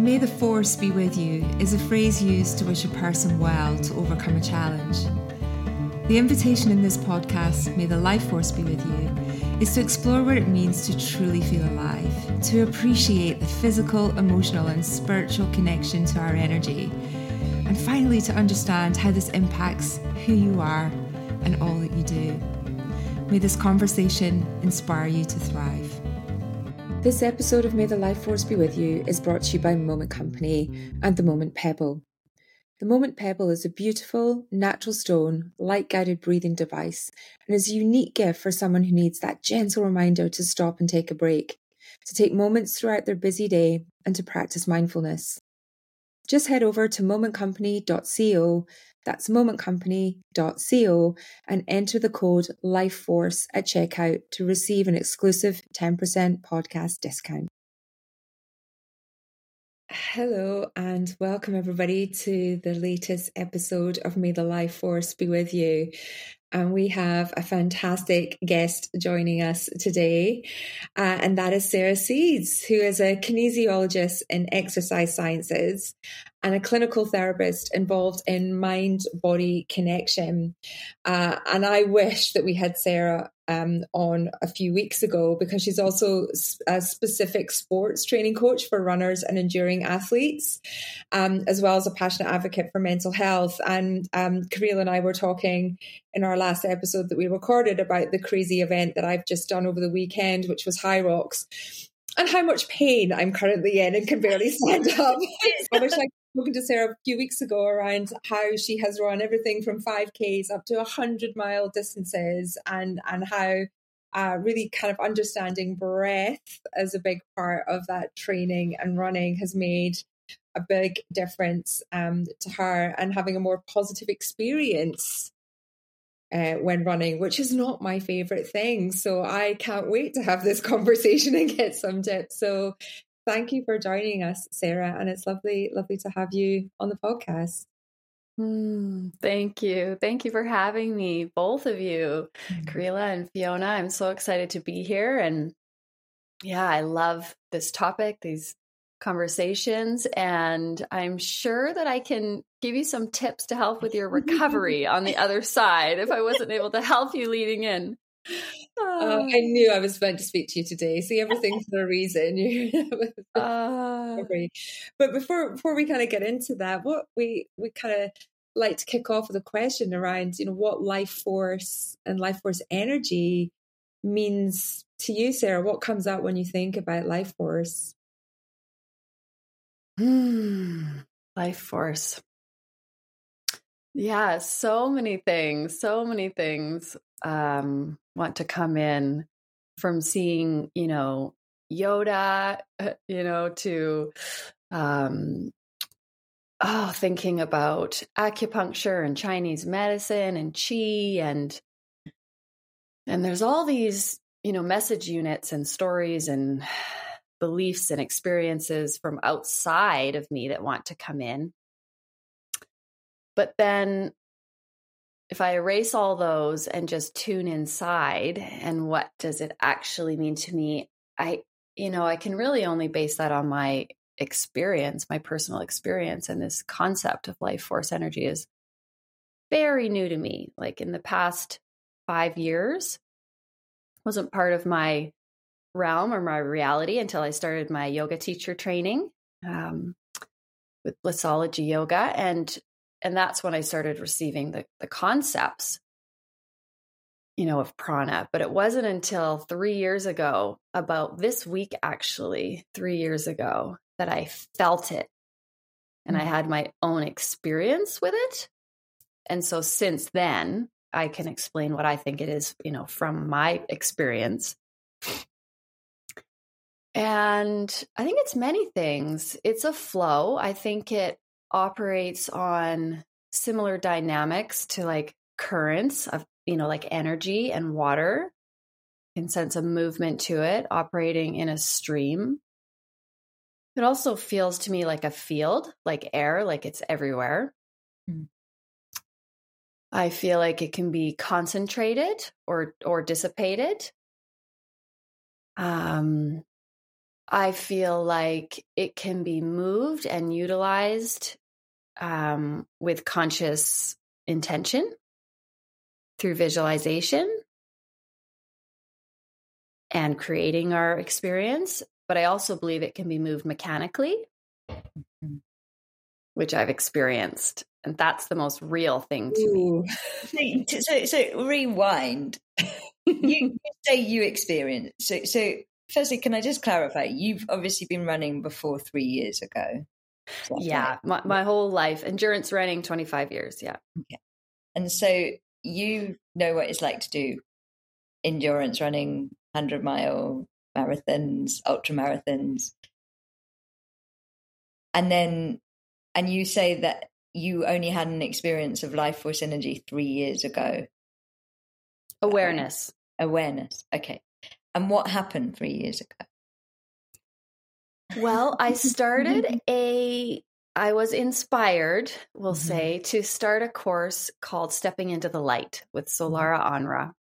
May the force be with you is a phrase used to wish a person well to overcome a challenge. The invitation in this podcast, May the Life Force be with you, is to explore what it means to truly feel alive, to appreciate the physical, emotional, and spiritual connection to our energy, and finally to understand how this impacts who you are and all that you do. May this conversation inspire you to thrive. This episode of May the Life Force Be With You is brought to you by Moment Company and the Moment Pebble. The Moment Pebble is a beautiful, natural stone, light guided breathing device and is a unique gift for someone who needs that gentle reminder to stop and take a break, to take moments throughout their busy day, and to practice mindfulness. Just head over to momentcompany.co that's momentcompany.co and enter the code LIFEFORCE at checkout to receive an exclusive 10% podcast discount. Hello and welcome everybody to the latest episode of May the Life Force be with you. And we have a fantastic guest joining us today, uh, and that is Sarah Seads, who is a kinesiologist in exercise sciences and a clinical therapist involved in mind body connection. Uh, and I wish that we had Sarah um, on a few weeks ago because she's also a specific sports training coach for runners and enduring athletes, um, as well as a passionate advocate for mental health. And um, Camille and I were talking in our last episode that we recorded about the crazy event that I've just done over the weekend, which was Hyrox, and how much pain I'm currently in and can barely stand up. I wish I spoken to Sarah a few weeks ago around how she has run everything from 5Ks up to 100 mile distances and, and how uh, really kind of understanding breath as a big part of that training and running has made a big difference um, to her and having a more positive experience uh, when running, which is not my favorite thing. So I can't wait to have this conversation and get some tips. So thank you for joining us, Sarah. And it's lovely, lovely to have you on the podcast. Mm, thank you. Thank you for having me, both of you, mm Karila and Fiona. I'm so excited to be here. And yeah, I love this topic, these conversations. And I'm sure that I can give you some tips to help with your recovery on the other side if I wasn't able to help you leading in. Uh, I knew I was meant to speak to you today. See everything for a reason. uh, but before before we kind of get into that, what we we kind of like to kick off with a question around you know what life force and life force energy means to you, Sarah. What comes out when you think about life force? Life force. Yeah, so many things, so many things um, want to come in from seeing, you know, Yoda, you know, to um, oh, thinking about acupuncture and Chinese medicine and qi and and there's all these, you know, message units and stories and beliefs and experiences from outside of me that want to come in. But then if I erase all those and just tune inside and what does it actually mean to me, I, you know, I can really only base that on my experience, my personal experience. And this concept of life force energy is very new to me. Like in the past five years, wasn't part of my realm or my reality until I started my yoga teacher training um, with Blissology Yoga. And and that's when I started receiving the, the concepts, you know, of prana. But it wasn't until three years ago, about this week actually, three years ago, that I felt it and mm-hmm. I had my own experience with it. And so since then, I can explain what I think it is, you know, from my experience. And I think it's many things. It's a flow. I think it operates on similar dynamics to like currents of you know like energy and water can sense a movement to it operating in a stream it also feels to me like a field like air like it's everywhere mm. i feel like it can be concentrated or or dissipated um I feel like it can be moved and utilized um, with conscious intention through visualization and creating our experience. But I also believe it can be moved mechanically, mm-hmm. which I've experienced. And that's the most real thing to Ooh. me. So, so rewind. you, you say you experience. So, so firstly, can I just clarify? You've obviously been running before three years ago. Yeah, my, my whole life, endurance running, 25 years. Yeah. Okay. And so you know what it's like to do endurance running, 100 mile marathons, ultra marathons. And then, and you say that you only had an experience of life force energy three years ago. Awareness. Um, awareness. Okay. And what happened three years ago? Well, I started a I was inspired, we'll mm-hmm. say, to start a course called Stepping into the Light with mm-hmm. Solara Anra.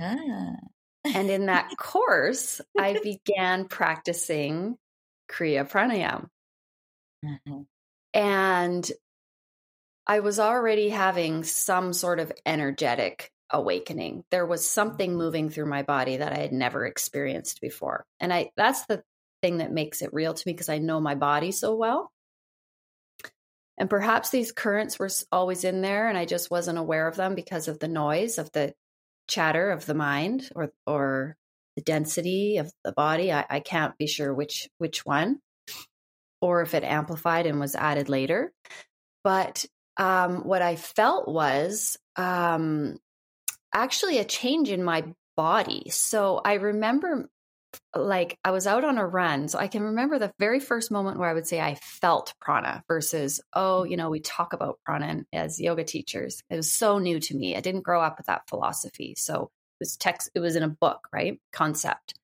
Ah. and in that course, I began practicing Kriya Pranayam. Mm-hmm. And I was already having some sort of energetic awakening. There was something moving through my body that I had never experienced before. And I that's the thing that makes it real to me because I know my body so well. And perhaps these currents were always in there and I just wasn't aware of them because of the noise of the chatter of the mind or or the density of the body. I, I can't be sure which which one or if it amplified and was added later. But um, what I felt was um, actually a change in my body. So I remember like I was out on a run. So I can remember the very first moment where I would say I felt prana versus, oh, you know, we talk about prana as yoga teachers. It was so new to me. I didn't grow up with that philosophy. So it was text, it was in a book, right? Concept.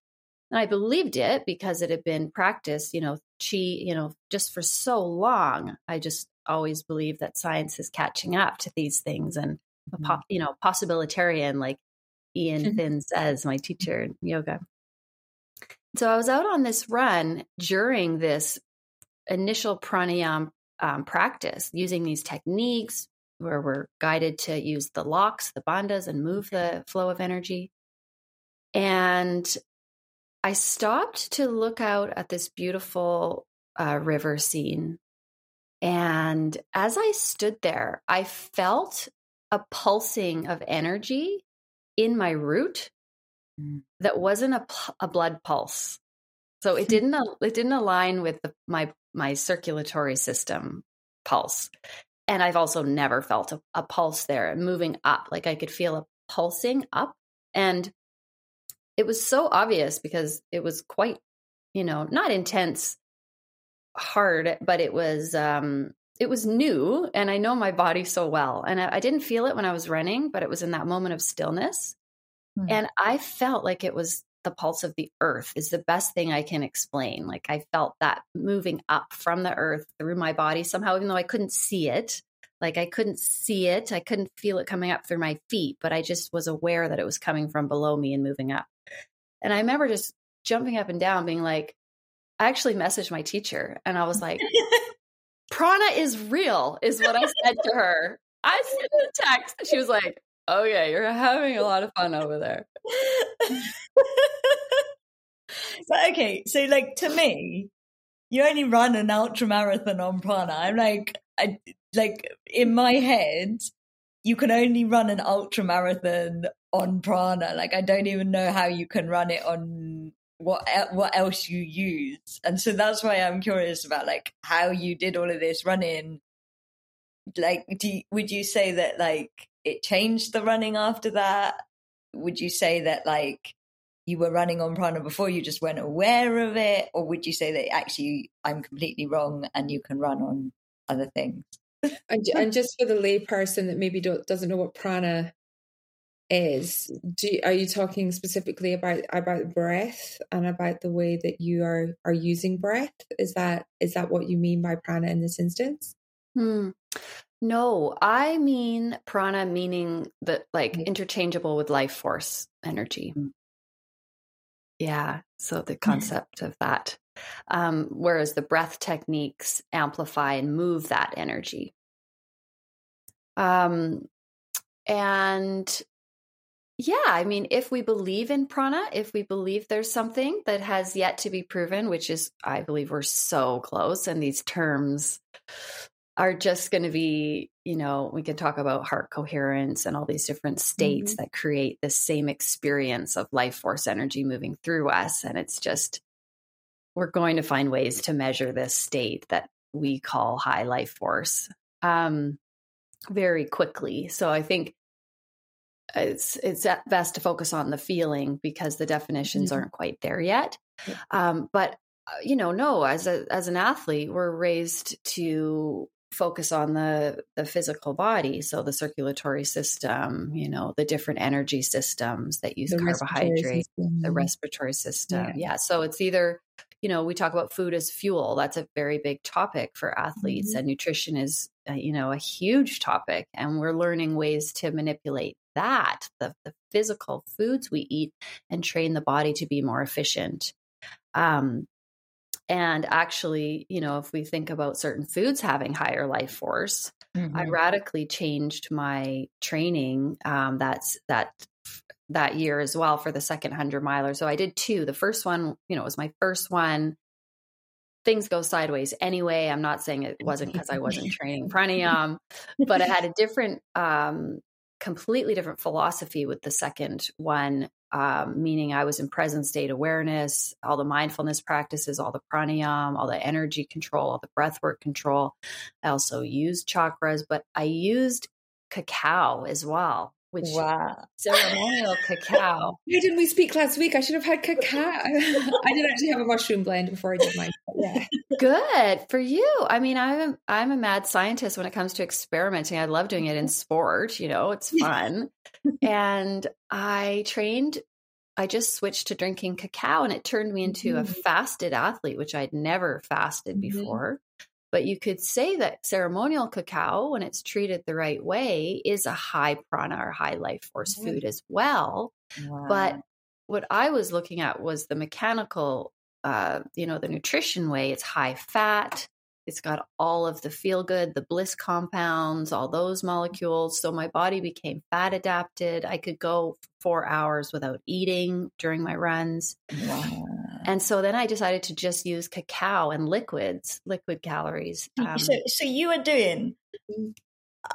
And I believed it because it had been practiced, you know, chi, you know, just for so long. I just always believed that science is catching up to these things and, mm-hmm. you know, possibilitarian, like Eoin Finn says, my teacher in yoga. So I was out on this run during this initial pranayam um, practice using these techniques where we're guided to use the locks, the bandhas, and move the flow of energy. And I stopped to look out at this beautiful uh, river scene. And as I stood there, I felt a pulsing of energy in my root Mm. that wasn't a, a blood pulse. So it didn't it didn't align with the, my my circulatory system pulse. And I've also never felt a, a pulse there moving up. Like I could feel a pulsing up. And it was so obvious because it was quite, you know, not intense, hard, but it was um it was new and I know my body so well. And I, I didn't feel it when I was running, but it was in that moment of stillness Mm. And I felt like it was the pulse of the earth is the best thing I can explain. Like I felt that moving up from the earth through my body somehow, even though I couldn't see it. Like I couldn't see it. I couldn't feel it coming up through my feet, but I just was aware that it was coming from below me and moving up. And I remember just jumping up and down, being like, I actually messaged my teacher and I was like, prana is real, is what I said to her. I sent a text. She was like, Oh yeah, you're having a lot of fun over there. but okay, so like to me, you only run an ultra marathon on prana. I'm like, I like in my head, you can only run an ultra marathon on prana. Like I don't even know how you can run it on what what else you use. And so that's why I'm curious about like how you did all of this running. Like, you, would you say that like it changed the running after that? Would you say that like you were running on prana before you just weren't aware of it? Or would you say that actually I'm completely wrong and you can run on other things? and, and just for the layperson that maybe doesn't know what prana is, do, are you talking specifically about about breath and about the way that you are are using breath? Is that is that what you mean by prana in this instance? Hmm. No, I mean prana meaning that like mm. interchangeable with life force energy. Mm. Yeah. So the concept of that. Um, whereas the breath techniques amplify and move that energy. Um, and yeah, I mean, if we believe in prana, if we believe there's something that has yet to be proven, which is, I believe we're so close, and these terms are just going to be, you know, we can talk about heart coherence and all these different states mm-hmm. that create the same experience of life force energy moving through us. And it's just, we're going to find ways to measure this state that we call high life force um, very quickly. So I think it's it's best to focus on the feeling because the definitions mm-hmm. aren't quite there yet. Um, but uh, you know, no, as a as an athlete, we're raised to focus on the the physical body, so the circulatory system, you know, the different energy systems that use the carbohydrate, the respiratory system. Yeah. yeah. So it's either you know, we talk about food as fuel. That's a very big topic for athletes, mm-hmm. and nutrition is, uh, you know, a huge topic. And we're learning ways to manipulate that, the, the physical foods we eat, and train the body to be more efficient. Um, and actually, you know, if we think about certain foods having higher life force, mm-hmm. I radically changed my training. Um, that's that that year as well for the second hundred miler. So I did two. The first one, you know, was my first one. Things go sideways anyway. I'm not saying it wasn't because I wasn't training pranayam, but I had a different um, completely different philosophy with the second one, um, meaning I was in present state awareness, all the mindfulness practices, all the pranayam, all the energy control, all the breathwork control. I also used chakras, but I used cacao as well which wow. ceremonial cacao. Why didn't we speak last week? I should have had cacao. I did actually have a mushroom blend before I did mine. Yeah. Good for you. I mean, I'm I'm a mad scientist when it comes to experimenting. I love doing it in sport, you know, it's fun. and I trained I just switched to drinking cacao and it turned me into mm-hmm. a fasted athlete, which I'd never fasted mm-hmm. before. But you could say that ceremonial cacao, when it's treated the right way, is a high prana or high life force mm-hmm. food as well. Wow. But what I was looking at was the mechanical, uh, you know, the nutrition way. It's high fat. It's got all of the feel good, the bliss compounds, all those molecules. So my body became fat adapted. I could go four hours without eating during my runs. Wow. And so then I decided to just use cacao and liquids, liquid calories. Um, so, so you were doing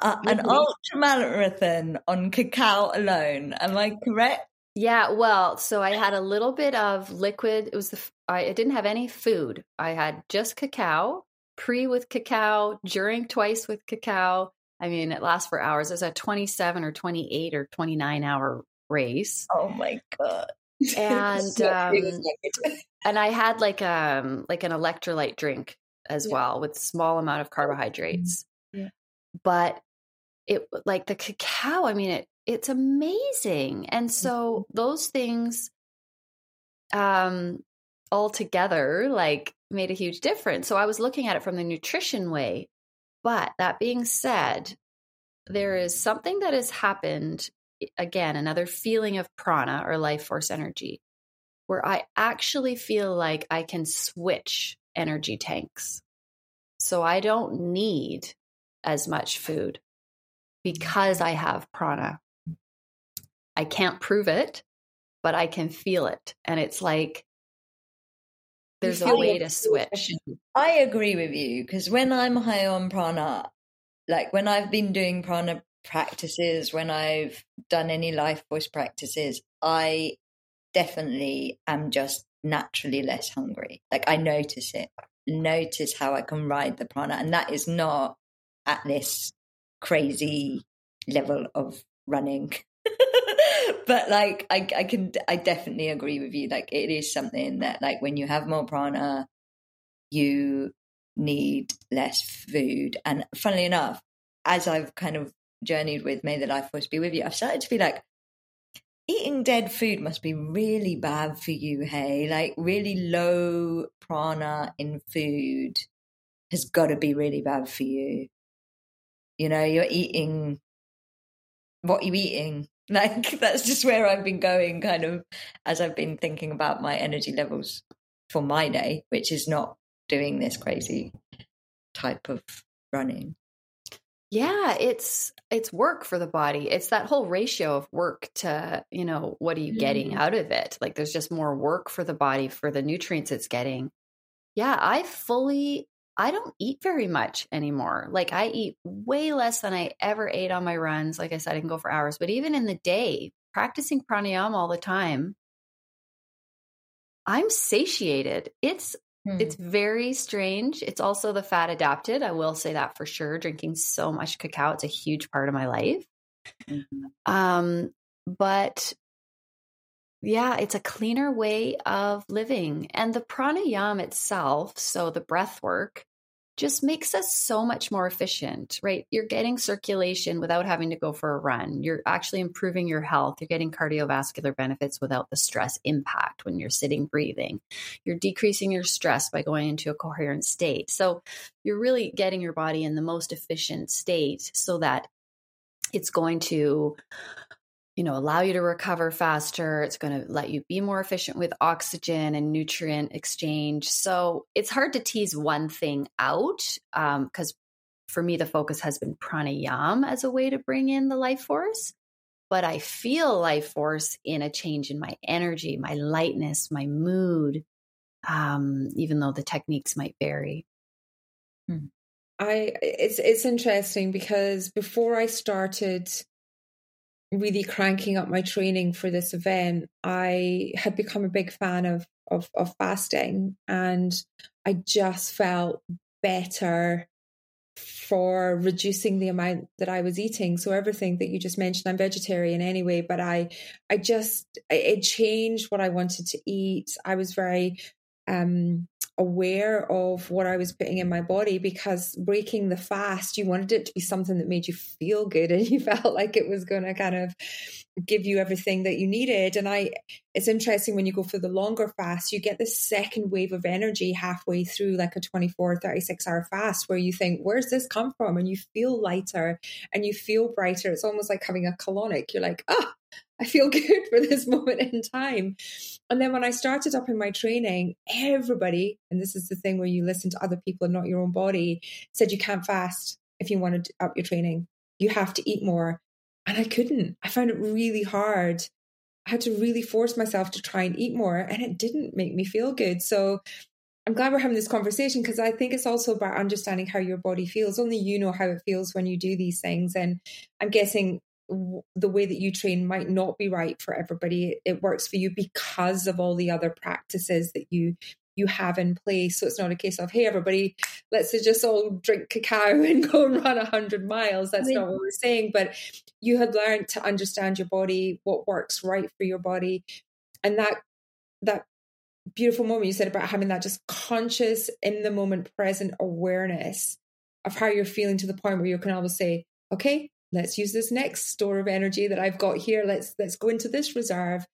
uh, an ultra marathon on cacao alone. Am I correct? Yeah, well, so I had a little bit of liquid. It was the I, I didn't have any food. I had just cacao, pre with cacao, during twice with cacao. I mean, it lasts for hours. It's a 27 or 28 or 29 hour race. Oh my god and um, and I had like um like an electrolyte drink as yeah. well with small amount of carbohydrates. Mm-hmm. Yeah. But it like the cacao, I mean it it's amazing. And so mm-hmm. those things um all together like made a huge difference. So I was looking at it from the nutrition way. But that being said, there is something that has happened again, another feeling of prana or life force energy, where I actually feel like I can switch energy tanks. So I don't need as much food because I have prana. I can't prove it, but I can feel it. And it's like there's a way to switch. I agree with you because when I'm high on prana, like when I've been doing prana practices, when I've done any life voice practices, I definitely am just naturally less hungry. Like I notice it, notice how I can ride the prana. And that is not at this crazy level of running. but like I, I can I definitely agree with you. Like it is something that like when you have more prana, you need less food. And funnily enough, as I've kind of journeyed with May the Life Force be with you, I've started to be like, eating dead food must be really bad for you, hey? Like, really low prana in food has got to be really bad for you. You know, you're eating what you eating. Like, that's just where I've been going, kind of, as I've been thinking about my energy levels for my day, which is not doing this crazy type of running. Yeah, it's it's work for the body. It's that whole ratio of work to, you know, what are you getting mm. out of it? Like there's just more work for the body for the nutrients it's getting. Yeah, I fully I don't eat very much anymore. Like I eat way less than I ever ate on my runs. Like I said, I can go for hours, but even in the day, practicing pranayama all the time, I'm satiated. It's Hmm. It's very strange. It's also the fat adapted. I will say that for sure. Drinking so much cacao, it's a huge part of my life. Mm-hmm. Um, but yeah, it's a cleaner way of living. And the pranayama itself, so the breath work, just makes us so much more efficient, right? You're getting circulation without having to go for a run. You're actually improving your health. You're getting cardiovascular benefits without the stress impact when you're sitting breathing. You're decreasing your stress by going into a coherent state. So you're really getting your body in the most efficient state so that it's going to you know allow you to recover faster. It's going to let you be more efficient with oxygen and nutrient exchange. So it's hard to tease one thing out because um, for me the focus has been pranayam as a way to bring in the life force. But i feel life force in a change in my energy my lightness my mood um, even though the techniques might vary. Hmm. i it's it's interesting because before i started really cranking up my training for this event, I had become a big fan of of, of fasting, and I just felt better for reducing the amount that I was eating. So everything that you just mentioned, I'm vegetarian anyway, but I I just it changed what I wanted to eat. I was very um aware of what I was putting in my body because breaking the fast, you wanted it to be something that made you feel good and you felt like it was going to kind of give you everything that you needed. And I, it's interesting when you go for the longer fast, you get this second wave of energy halfway through like a 24, 36 hour fast where you think, where's this come from? And you feel lighter and you feel brighter. It's almost like having a colonic. You're like, ah, oh, I feel good for this moment in time. And then when I started up in my training, everybody, and this is the thing where you listen to other people and not your own body, said you can't fast if you want to up your training. You have to eat more. And I couldn't. I found it really hard. I had to really force myself to try and eat more, and it didn't make me feel good. So I'm glad we're having this conversation because I think it's also about understanding how your body feels. Only you know how it feels when you do these things. And I'm guessing the way that you train might not be right for everybody. It works for you because of all the other practices that you you have in place. So it's not a case of, hey, everybody, let's just all drink cacao and go and run 100 miles. That's I mean, not what we're saying. But you had learned to understand your body, what works right for your body. And that, that beautiful moment you said about having that just conscious, in the moment, present awareness of how you're feeling to the point where you can always say, okay, let's use this next store of energy that I've got here. Let's let's go into this reserve.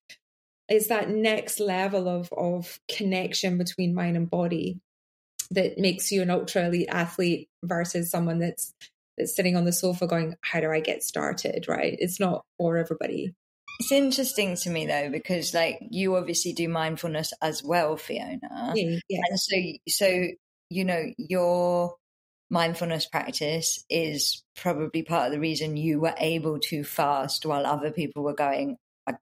Is that next level of of connection between mind and body that makes you an ultra elite athlete versus someone that's that's sitting on the sofa going, How do I get started? Right. It's not for everybody. It's interesting to me though, because like you obviously do mindfulness as well, Fiona. Yeah, yeah. And so so you know, your mindfulness practice is probably part of the reason you were able to fast while other people were going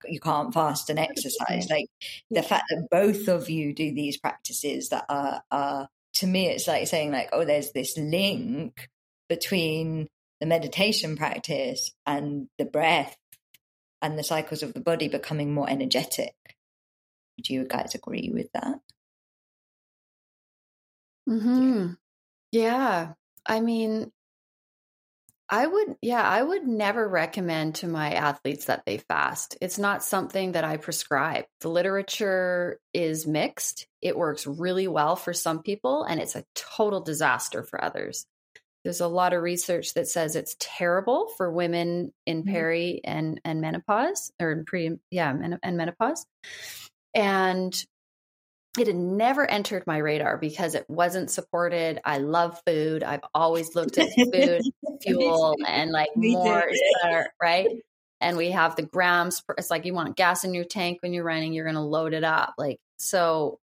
you can't fast and exercise. Like the fact that both of you do these practices that are are to me it's like saying like oh there's this link between the meditation practice and the breath and the cycles of the body becoming more energetic. Do you guys agree with that? Hmm yeah I mean, I would, yeah, I would never recommend to my athletes that they fast. It's not something that I prescribe. The literature is mixed. It works really well for some people, and it's a total disaster for others. There's a lot of research that says it's terrible for women in mm-hmm. peri and, and menopause, or in pre, yeah, and menopause. And it had never entered my radar because it wasn't supported. I love food. I've always looked at food, fuel, and like more is better, right? And we have the grams. Per, it's like you want gas in your tank when you're running, you're going to load it up. Like, so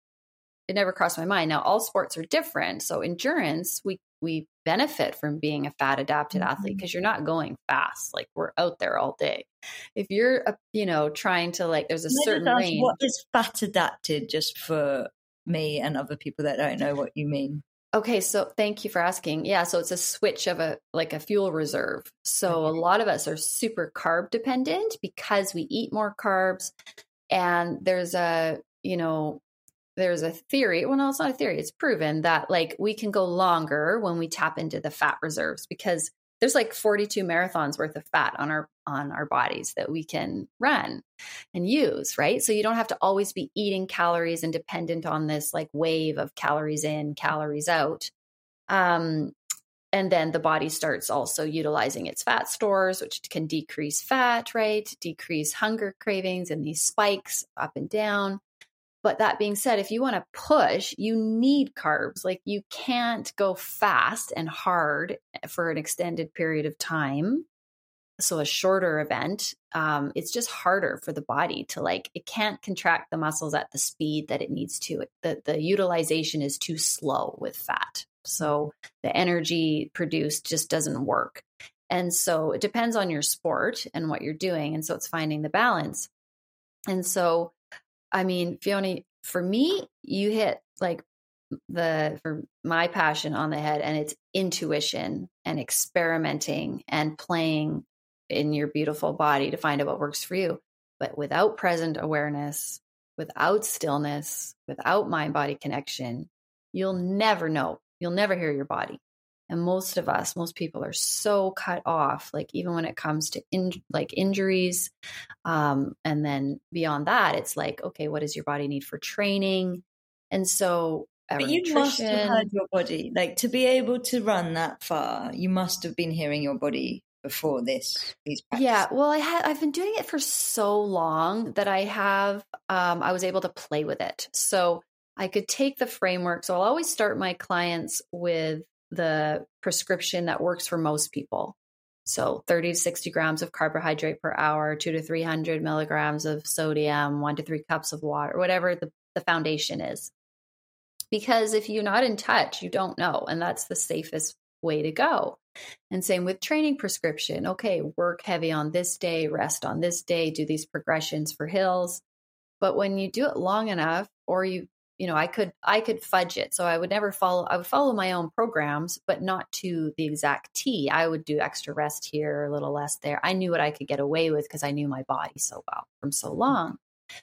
it never crossed my mind. Now all sports are different. So endurance, we we benefit from being a fat adapted mm-hmm. athlete because you're not going fast. Like we're out there all day. If you're, a, you know, trying to like, there's a certain range. What is fat adapted? Just for me and other people that don't know what you mean. Okay, so thank you for asking. Yeah, so it's a switch of a like a fuel reserve. So a lot of us are super carb dependent because we eat more carbs and there's a, you know, there's a theory well no it's not a theory it's proven that like we can go longer when we tap into the fat reserves because there's like 42 marathons worth of fat on our on our bodies that we can run and use right? So you don't have to always be eating calories and dependent on this like wave of calories in calories out. Um and then the body starts also utilizing its fat stores which can decrease fat right? Decrease hunger cravings and these spikes up and down but that being said, if you want to push, you need carbs. Like you can't go fast and hard for an extended period of time. So a shorter event, um, it's just harder for the body to like. It can't contract the muscles at the speed that it needs to. The the utilization is too slow with fat, so the energy produced just doesn't work. And so it depends on your sport and what you're doing. And so it's finding the balance. And so I mean, Fiona, for me, you hit like the for my passion on the head and it's intuition and experimenting and playing in your beautiful body to find out what works for you. But without present awareness without stillness without mind body connection you'll never know. You'll never hear your body and most of us most people are so cut off like even when it comes to in, like injuries um, and then beyond that it's like okay what does your body need for training? And so but you must have heard your body like to be able to run that far you must have been hearing your body before this yeah well i had i've been doing it for so long that i have um, i was able to play with it. So I could take the framework. So I'll always start my clients with the prescription that works for most people. So 30 to 60 grams of carbohydrate per hour, two to 300 milligrams of sodium, one to three cups of water, whatever the, the foundation is. Because if you're not in touch, you don't know. And that's the safest way to go. And same with training prescription. Okay, work heavy on this day, rest on this day, do these progressions for hills. But when you do it long enough, or you you know i could i could fudge it. So i would never follow i would follow my own programs but not to the exact t. I would do extra rest here a little less there. I knew what i could get away with because i knew my body so well from so mm-hmm. long.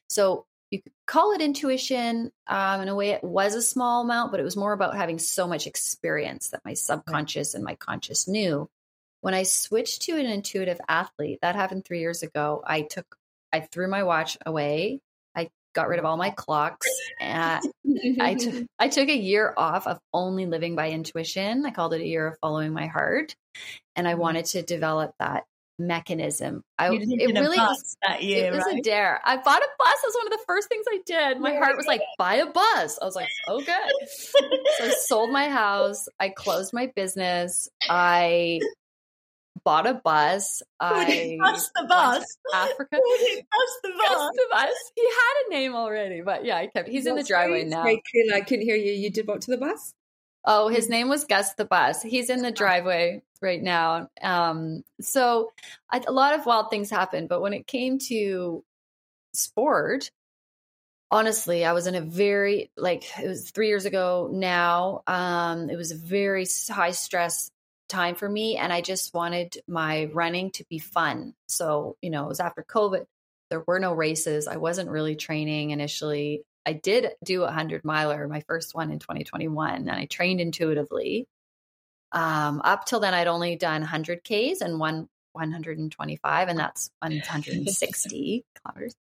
So you could call it intuition um, in a way it was a small amount but it was more about having so much experience that my subconscious and my conscious knew. When i switched to an intuitive athlete that happened three years ago. I took i threw my watch away got rid of all my clocks. And I, t- I took a year off of only living by intuition. I called it a year of following my heart. And I mm-hmm. wanted to develop that mechanism. I it really was that year, it was right? a dare. I bought a bus. It was one of the first things I did. My heart was like, buy a bus. I was like, okay. so I sold my house. I closed my business. I bought a bus. I bus the bus. Africa. bus the bus. the bus. He had a name already, but yeah, I kept. He's That's in the driveway now. Very cool. I couldn't hear you. You did what to the bus? Oh, his name was Gus the bus. He's in the driveway right now. Um, so I, a lot of wild things happened, but when it came to sport, honestly, I was in a very like it was three years ago now. Um, it was a very high stress time for me and I just wanted my running to be fun. So, you know, it was after COVID. There were no races. I wasn't really training initially. I did do a 100 miler, my first one in 2021, and I trained intuitively. Um, up till then, I'd only done 100 Ks and one 125, and that's 160 kilometers.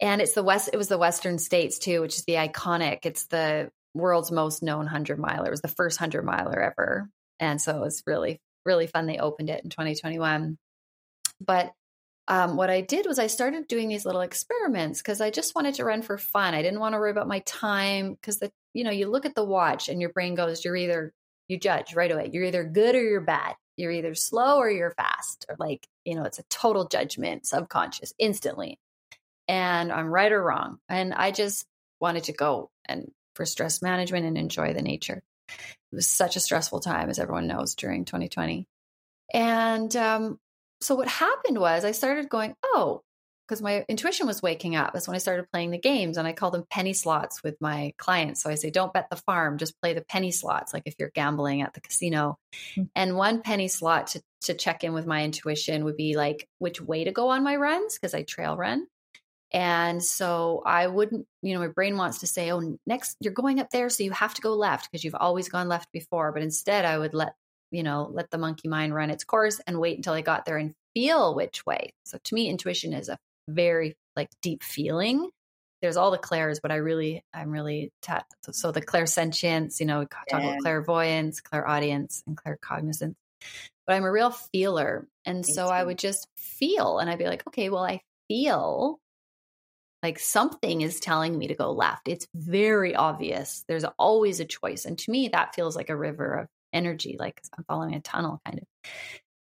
And it's the West, it was the Western States too, which is the iconic, it's the world's most known 100 miler. It was the first 100 miler ever. And so it was really, really fun. They opened it in 2021. But um, what I did was I started doing these little experiments because I just wanted to run for fun. I didn't want to worry about my time because the you know you look at the watch and your brain goes you're either you judge right away you're either good or you're bad you're either slow or you're fast or like you know it's a total judgment subconscious instantly and I'm right or wrong and I just wanted to go and for stress management and enjoy the nature. It was such a stressful time, as everyone knows, during 2020. And um, so what happened was I started going, oh, because my intuition was waking up. That's when I started playing the games, and I call them penny slots with my clients. So I say, don't bet the farm, just play the penny slots, like if you're gambling at the casino. Mm-hmm. And one penny slot to to check in with my intuition would be like which way to go on my runs because I trail run. And so I wouldn't, you know, my brain wants to say, oh, next you're going up there, so you have to go left because you've always gone left before. But instead, I would let, you know, let the monkey mind run its course and wait until I got there and feel which way. So to me, intuition is a very like deep feeling. There's all the clairs, but I really, I'm really, ta- so the clairsentience, you know, we talk yeah. about clairvoyance, clairaudience, and claircognizance. But I'm a real feeler. And so I would just feel and I'd be like, okay, well, I feel like something is telling me to go left. It's very obvious. There's always a choice. And to me, that feels like a river of energy, like I'm following a tunnel kind of.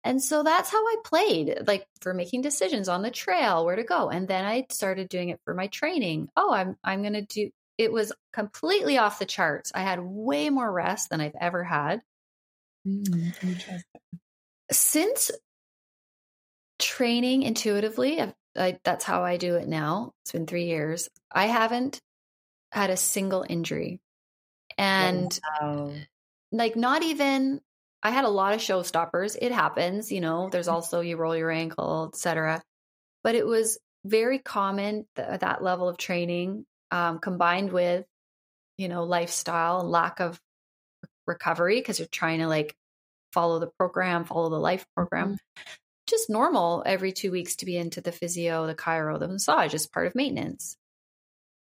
And so that's how I played, like for making decisions on the trail, where to go. And then I started doing it for my training. Oh, I'm I'm gonna do it was completely off the charts. I had way more rest than I've ever had. Mm, Since training intuitively, I've I, that's how I do it now. It's been three years. I haven't had a single injury. And wow. like, not even, I had a lot of showstoppers. It happens, you know, there's mm-hmm. also you roll your ankle, etc. But it was very common th- that level of training um, combined with, you know, lifestyle and lack of recovery because you're trying to like follow the program, follow the life program. Just normal every two weeks to be into the physio, the chiro, the massage as part of maintenance.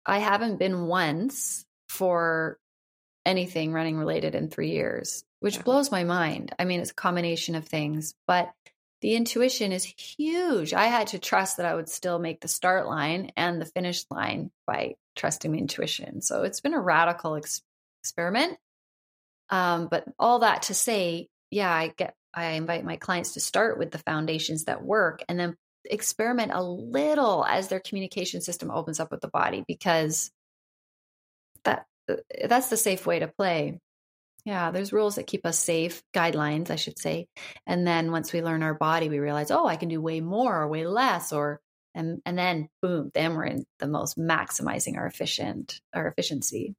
I haven't been once for anything running related in three years, which yeah. blows my mind. I mean, it's a combination of things, but the intuition is huge. I had to trust that I would still make the start line and the finish line by trusting the intuition. So it's been a radical ex- experiment. Um, but all that to say, yeah, I get I invite my clients to start with the foundations that work and then experiment a little as their communication system opens up with the body because that uh, that's the safe way to play. Yeah, there's rules that keep us safe, guidelines, I should say. And then once we learn our body, we realize, oh, I can do way more or way less or and and then boom, then we're in the most maximizing our efficient our efficiency.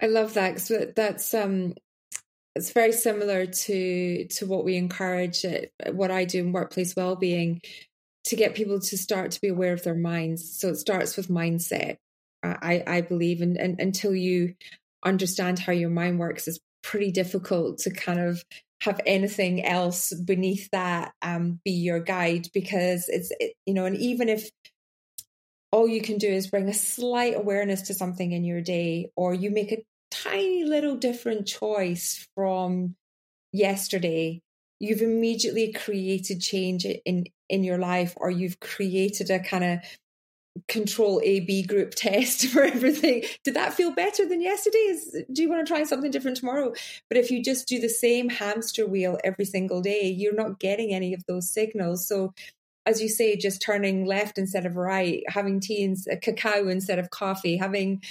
I love that because that's um it's very similar to to what we encourage at what I do in workplace well-being to get people to start to be aware of their minds. So it starts with mindset. I I believe, and, and until you understand how your mind works, it's pretty difficult to kind of have anything else beneath that um, be your guide because it's it, you know, and even if all you can do is bring a slight awareness to something in your day, or you make a tiny little different choice from yesterday, you've immediately created change in in your life, or you've created a kind of control A B group test for everything. Did that feel better than yesterday's? Do you want to try something different tomorrow? But if you just do the same hamster wheel every single day, you're not getting any of those signals. So as you say, just turning left instead of right, having tea and cacao instead of coffee, having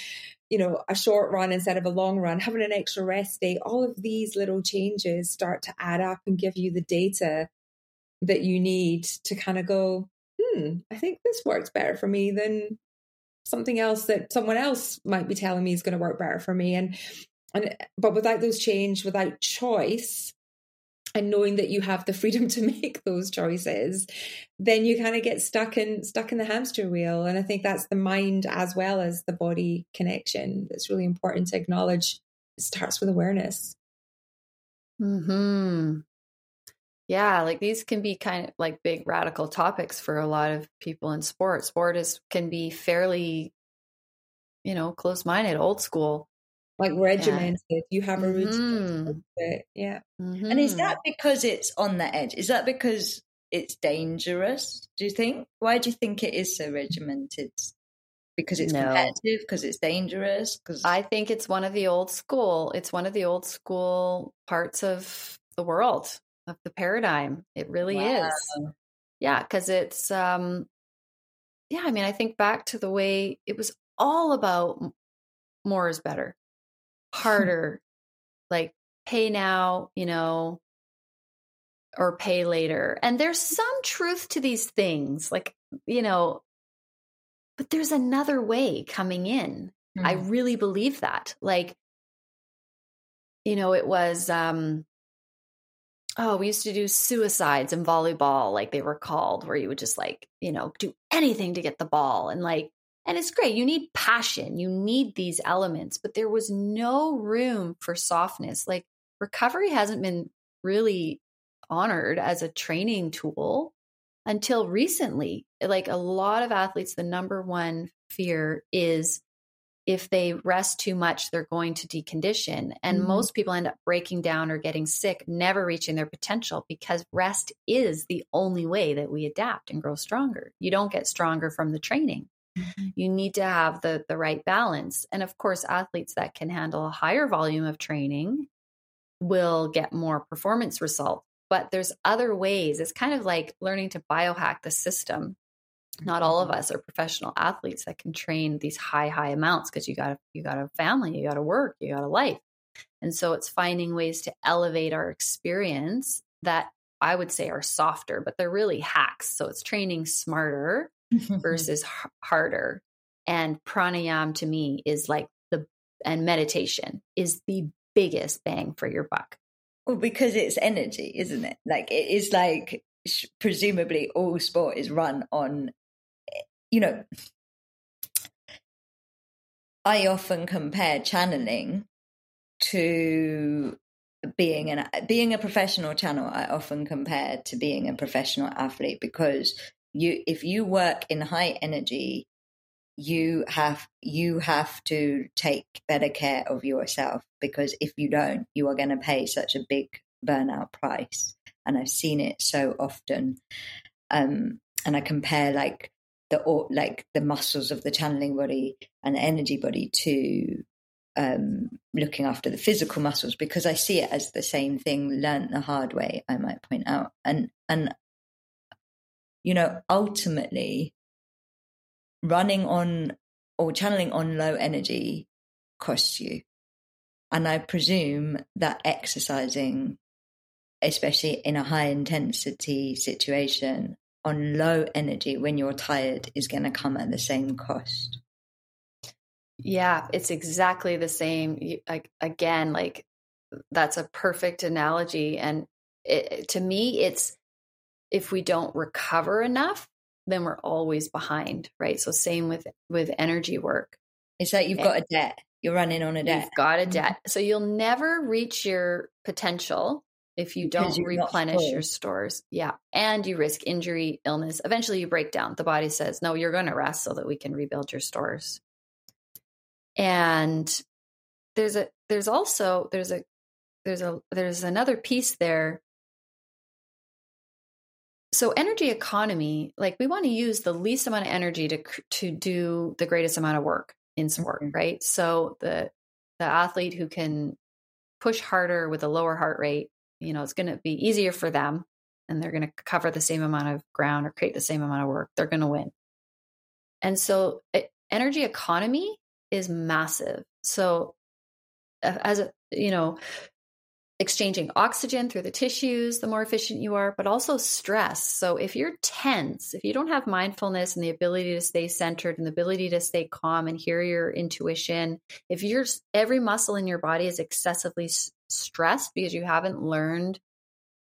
you know, a short run instead of a long run, having an extra rest day, all of these little changes start to add up and give you the data that you need to kind of go, hmm, I think this works better for me than something else that someone else might be telling me is going to work better for me. And and but without those change, without choice, and knowing that you have the freedom to make those choices then you kind of get stuck in stuck in the hamster wheel. And i think that's the mind as well as the body connection that's really important to acknowledge. It starts with awareness. Hmm yeah like these can be kind of like big radical topics for a lot of people in sport. Sport is can be fairly you know close minded old school like regimented. Yeah. You have a routine. Mm-hmm. Yeah. Mm-hmm. And is that because it's on the edge? Is that because it's dangerous? Do you think? Why do you think it is so regimented? Because it's no. competitive, because it's dangerous, because I think it's one of the old school. It's one of the old school parts of the world of the paradigm. It really wow. is. Yeah, because it's um yeah, I mean, I think back to the way it was all about more is better, harder, like pay now, you know, or pay later. And there's some truth to these things, like, you know, but there's another way coming in. Mm. I hmm. really believe that. Like, you know, it was, um, oh, we used to do suicides in volleyball, like they were called, where you would just like, you know, do anything to get the ball. And like, and it's great. You need passion, you need these elements, but there was no room for softness. Like, recovery hasn't been really honored as a training tool until recently. Like, a lot of athletes, the number one fear is if they rest too much, they're going to decondition. And mm-hmm. most people end up breaking down or getting sick, never reaching their potential because rest is the only way that we adapt and grow stronger. You don't get stronger from the training. Mm-hmm. You need to have the the right balance. And of course, athletes that can handle a higher volume of training will get more performance results. But there's other ways. It's kind of like learning to biohack the system not all of us are professional athletes that can train these high high amounts because you got you got a family you got to work you got a life and so it's finding ways to elevate our experience that i would say are softer but they're really hacks so it's training smarter versus h- harder and pranayam to me is like the and meditation is the biggest bang for your buck well because it's energy isn't it like it is like presumably all sport is run on eh, you know, I often compare channeling to being an being a professional channel. I often compare to being a professional athlete because you if you work in high energy you have you have to take better care of yourself because if you don't you are going to pay such a big burnout price and i've seen it so often um and i compare like the like the muscles of the channeling body and energy body to um, looking after the physical muscles because I see it as the same thing, learned the hard way. I might point out, and and you know, ultimately, running on or channeling on low energy costs you, and I presume that exercising, especially in a high intensity situation, on low energy when you're tired is going to come at the same cost. Yeah, it's exactly the same. Like again, like that's a perfect analogy. And it, to me, it's if we don't recover enough, then we're always behind, right? So same with with energy work. It's like you've got a debt. You're running on a debt. You've got a mm-hmm. debt. So you'll never reach your potential if you don't replenish your stores. Yeah. And you risk injury, illness. Eventually you break down. The body says, no, you're going to rest so that we can rebuild your stores. And there's a, there's also, there's a, there's a, there's another piece there. So energy economy, like we want to use the least amount of energy to, to do the greatest amount of work in sport, mm-hmm. right? So the, the athlete who can push harder with a lower heart rate you know, it's going to be easier for them and they're going to cover the same amount of ground or create the same amount of work. They're going to win. And so it, energy economy is massive. So as a, you know, exchanging oxygen through the tissues, the more efficient you are, but also stress. So if you're tense, if you don't have mindfulness and the ability to stay centered and the ability to stay calm and hear your intuition, if you're every muscle in your body is excessively stressed because you haven't learned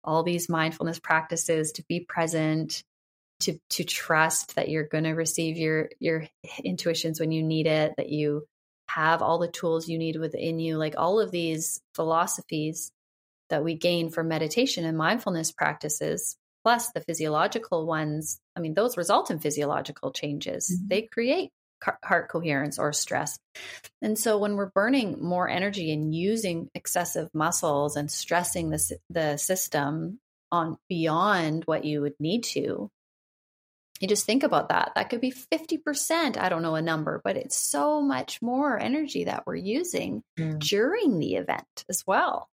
all these mindfulness practices to be present to to trust that you're going to receive your your intuitions when you need it that you have all the tools you need within you like all of these philosophies that we gain from meditation and mindfulness practices plus the physiological ones i mean those result in physiological changes mm-hmm. they create heart coherence or stress. And so when we're burning more energy and using excessive muscles and stressing the, the system on beyond what you would need to, you just think about that. That could be 50%. I don't know a number, but it's so much more energy that we're using mm. during the event as well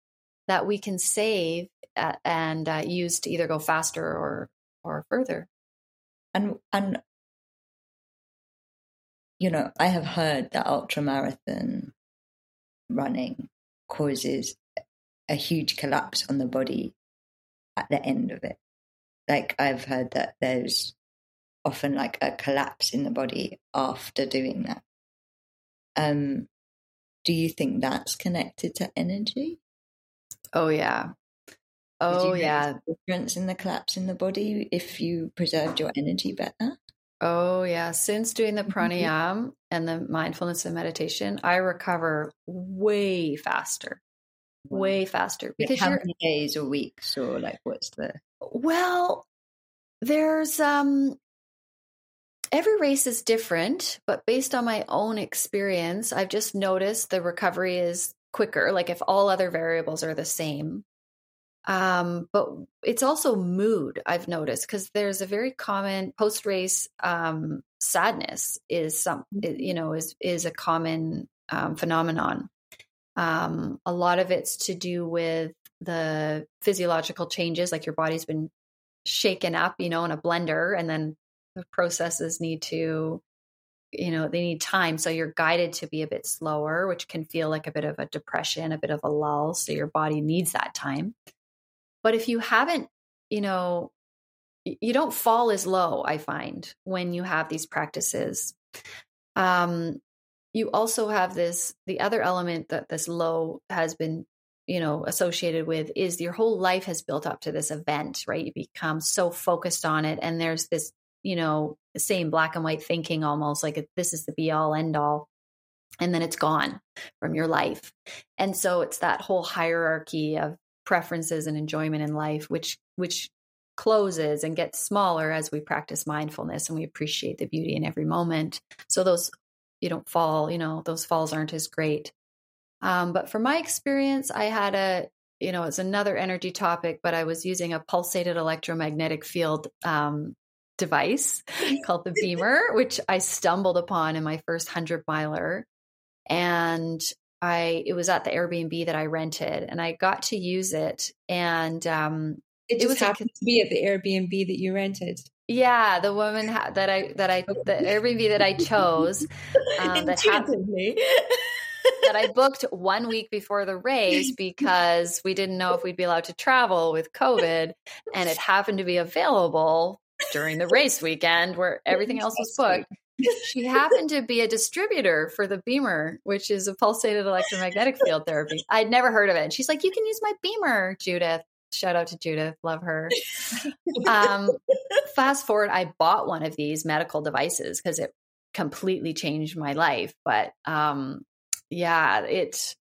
that we can save uh, and uh, use to either go faster or or further. And and you know, I have heard that ultra marathon running causes a huge collapse on the body at the end of it. Like I've heard that there's often like a collapse in the body after doing that. Um, do you think that's connected to energy? Oh yeah. Oh yeah. Difference in the collapse in the body if you preserved your energy better. Oh yeah. Since doing the mm-hmm. pranayam and the mindfulness and meditation, I recover way faster. Wow. Way faster. Because like how many days or weeks or like what's the well there's um every race is different, but based on my own experience, I've just noticed the recovery is quicker. Like if all other variables are the same. Um, but it's also mood, I've noticed, because there's a very common post race um, sadness is some, you know, is, is a common um, phenomenon. Um, a lot of it's to do with the physiological changes, like your body's been shaken up, you know, in a blender, and then the processes need to you know they need time so you're guided to be a bit slower which can feel like a bit of a depression a bit of a lull so your body needs that time. But if you haven't you know you don't fall as low i find when you have these practices. Um you also have this the other element that this low has been you know associated with is your whole life has built up to this event right? You become so focused on it and there's this you know, same black and white thinking almost like this is the be all end all. And then it's gone from your life. And so it's that whole hierarchy of preferences and enjoyment in life, which, which closes and gets smaller as we practice mindfulness and we appreciate the beauty in every moment. So those, you don't fall, you know, those falls aren't as great. Um, but from my experience, I had a, you know, it's another energy topic, but I was using a pulsated electromagnetic field um, device called the BEMER, which I stumbled upon in my first hundred miler. And I it was at the Airbnb that I rented and I got to use it. And um it, it was happened a, to be at the Airbnb that you rented. Yeah, the woman ha- that I that I the Airbnb that I chose um, that, that I booked one week before the race because we didn't know if we'd be allowed to travel with COVID, and it happened to be available during the race weekend where everything else was booked. She happened to be a distributor for the BEMER, which is a pulsated electromagnetic field therapy. I'd never heard of it. And she's like, You can use my BEMER, Judith. Shout out to Judith. Love her. Um, fast forward, I bought one of these medical devices because it completely changed my life. But um, yeah, it,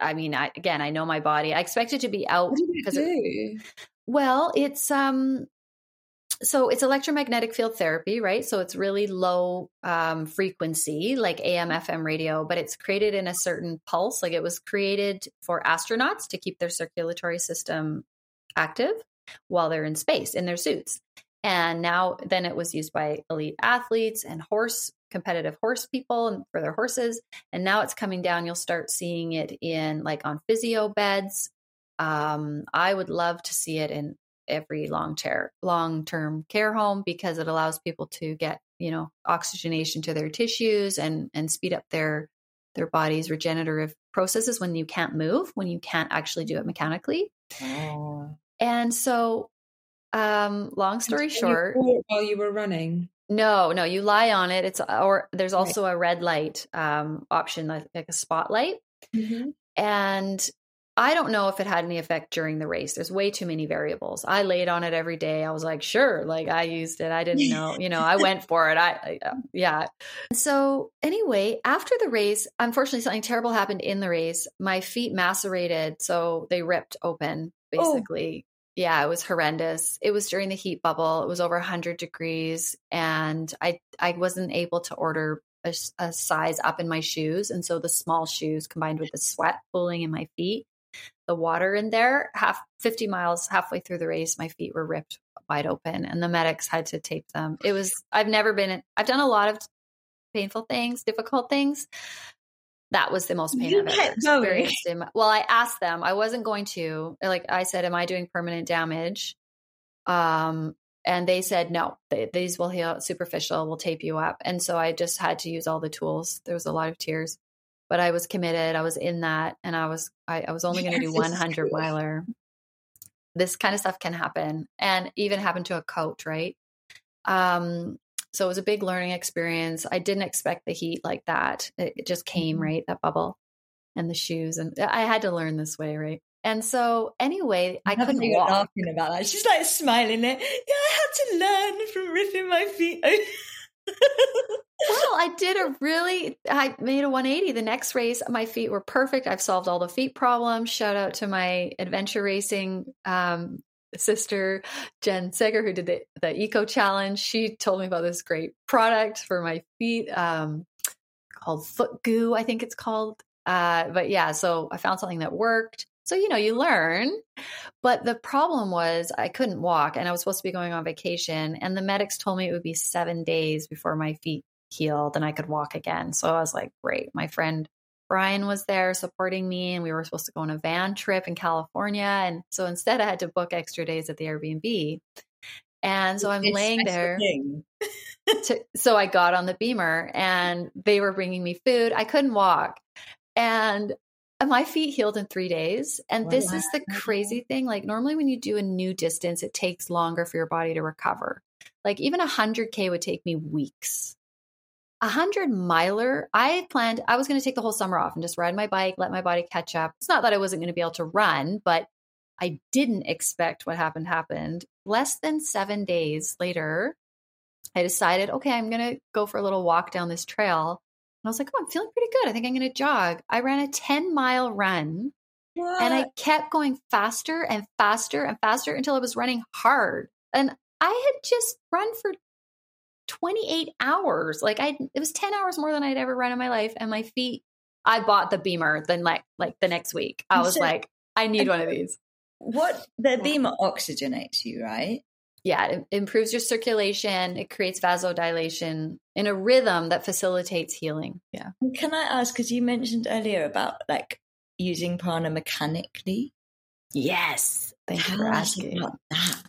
I mean, I, again, I know my body. I expect it to be out because it, well, it's um so it's electromagnetic field therapy, right? So it's really low um, frequency, like AM, FM radio, but it's created in a certain pulse. Like it was created for astronauts to keep their circulatory system active while they're in space in their suits. And now, then it was used by elite athletes and horse competitive horse people and for their horses. And now it's coming down. You'll start seeing it in like on physio beds. Um, I would love to see it in every long chair long term care home because it allows people to get you know oxygenation to their tissues and and speed up their their body's regenerative processes when you can't move when you can't actually do it mechanically oh. and so um long story short while you were running no no you lie on it it's or there's also right. a red light um option like, like a spotlight mm-hmm. and I don't know if it had any effect during the race. There's way too many variables. I laid on it every day. I was like, sure, like I used it. I didn't know, you know, I went for it. I, I uh, yeah. So anyway, after the race, unfortunately, something terrible happened in the race. My feet macerated, so they ripped open, oh. basically. Oh. Yeah, it was horrendous. It was during the heat bubble. It was over 100 degrees, and I I wasn't able to order a, a size up in my shoes, and so the small shoes combined with the sweat pooling in my feet the water in there. Half 50 miles halfway through the race, my feet were ripped wide open and the medics had to tape them. It was, I've never been, I've done a lot of painful things, difficult things. That was the most pain you I've ever experienced. In my, well, I asked them, I wasn't going to, like I said, am I doing permanent damage? Um, and they said, no, they, these will heal superficial, we'll tape you up. And so I just had to use all the tools. There was a lot of tears but I was committed. I was in that, and I was I, I was only going to do 100 miler. This kind of stuff can happen, and even happen to a coach, right? Um, so it was a big learning experience. I didn't expect the heat like that. It, it just came, mm-hmm. right? That bubble and the shoes, and I had to learn this way, right? And so, anyway, I, I couldn't walk. Laughing about that. She's like smiling. There. Yeah, I had to learn from ripping my feet well, I did a really, I made a 180. The next race, my feet were perfect. I've solved all the feet problems. Shout out to my adventure racing um, sister, Jen Segger, who did the, the Eco Challenge. She told me about this great product for my feet um, called Foot Goo, I think it's called. Uh, but yeah, so I found something that worked. So, you know, you learn. But the problem was I couldn't walk and I was supposed to be going on vacation. And the medics told me it would be seven days before my feet healed and I could walk again. So I was like, great. My friend Brian was there supporting me and we were supposed to go on a van trip in California. And so instead, I had to book extra days at the Airbnb. And so I'm it's laying there. to, so I got on the BEMER and they were bringing me food. I couldn't walk. And my feet healed in three days. And this is the crazy thing. Like, normally, when you do a new distance, it takes longer for your body to recover. Like, even a 100K would take me weeks. A 100 miler, I planned, I was going to take the whole summer off and just ride my bike, let my body catch up. It's not that I wasn't going to be able to run, but I didn't expect what happened happened. Less than seven days later, I decided, okay, I'm going to go for a little walk down this trail. I was like, oh, I'm feeling pretty good. I think I'm going to jog. I ran a 10 mile run what? and I kept going faster and faster and faster until I was running hard. And I had just run for 28 hours. Like I, it was 10 hours more than I'd ever run in my life. And my feet, I bought the BEMER then like, like the next week. I was so, like, I need one of these. What the BEMER oxygenates you, right? Yeah, it improves your circulation. It creates vasodilation in a rhythm that facilitates healing. Yeah. Can I ask, because you mentioned earlier about like using prana mechanically? Yes. Thank you for asking. About that.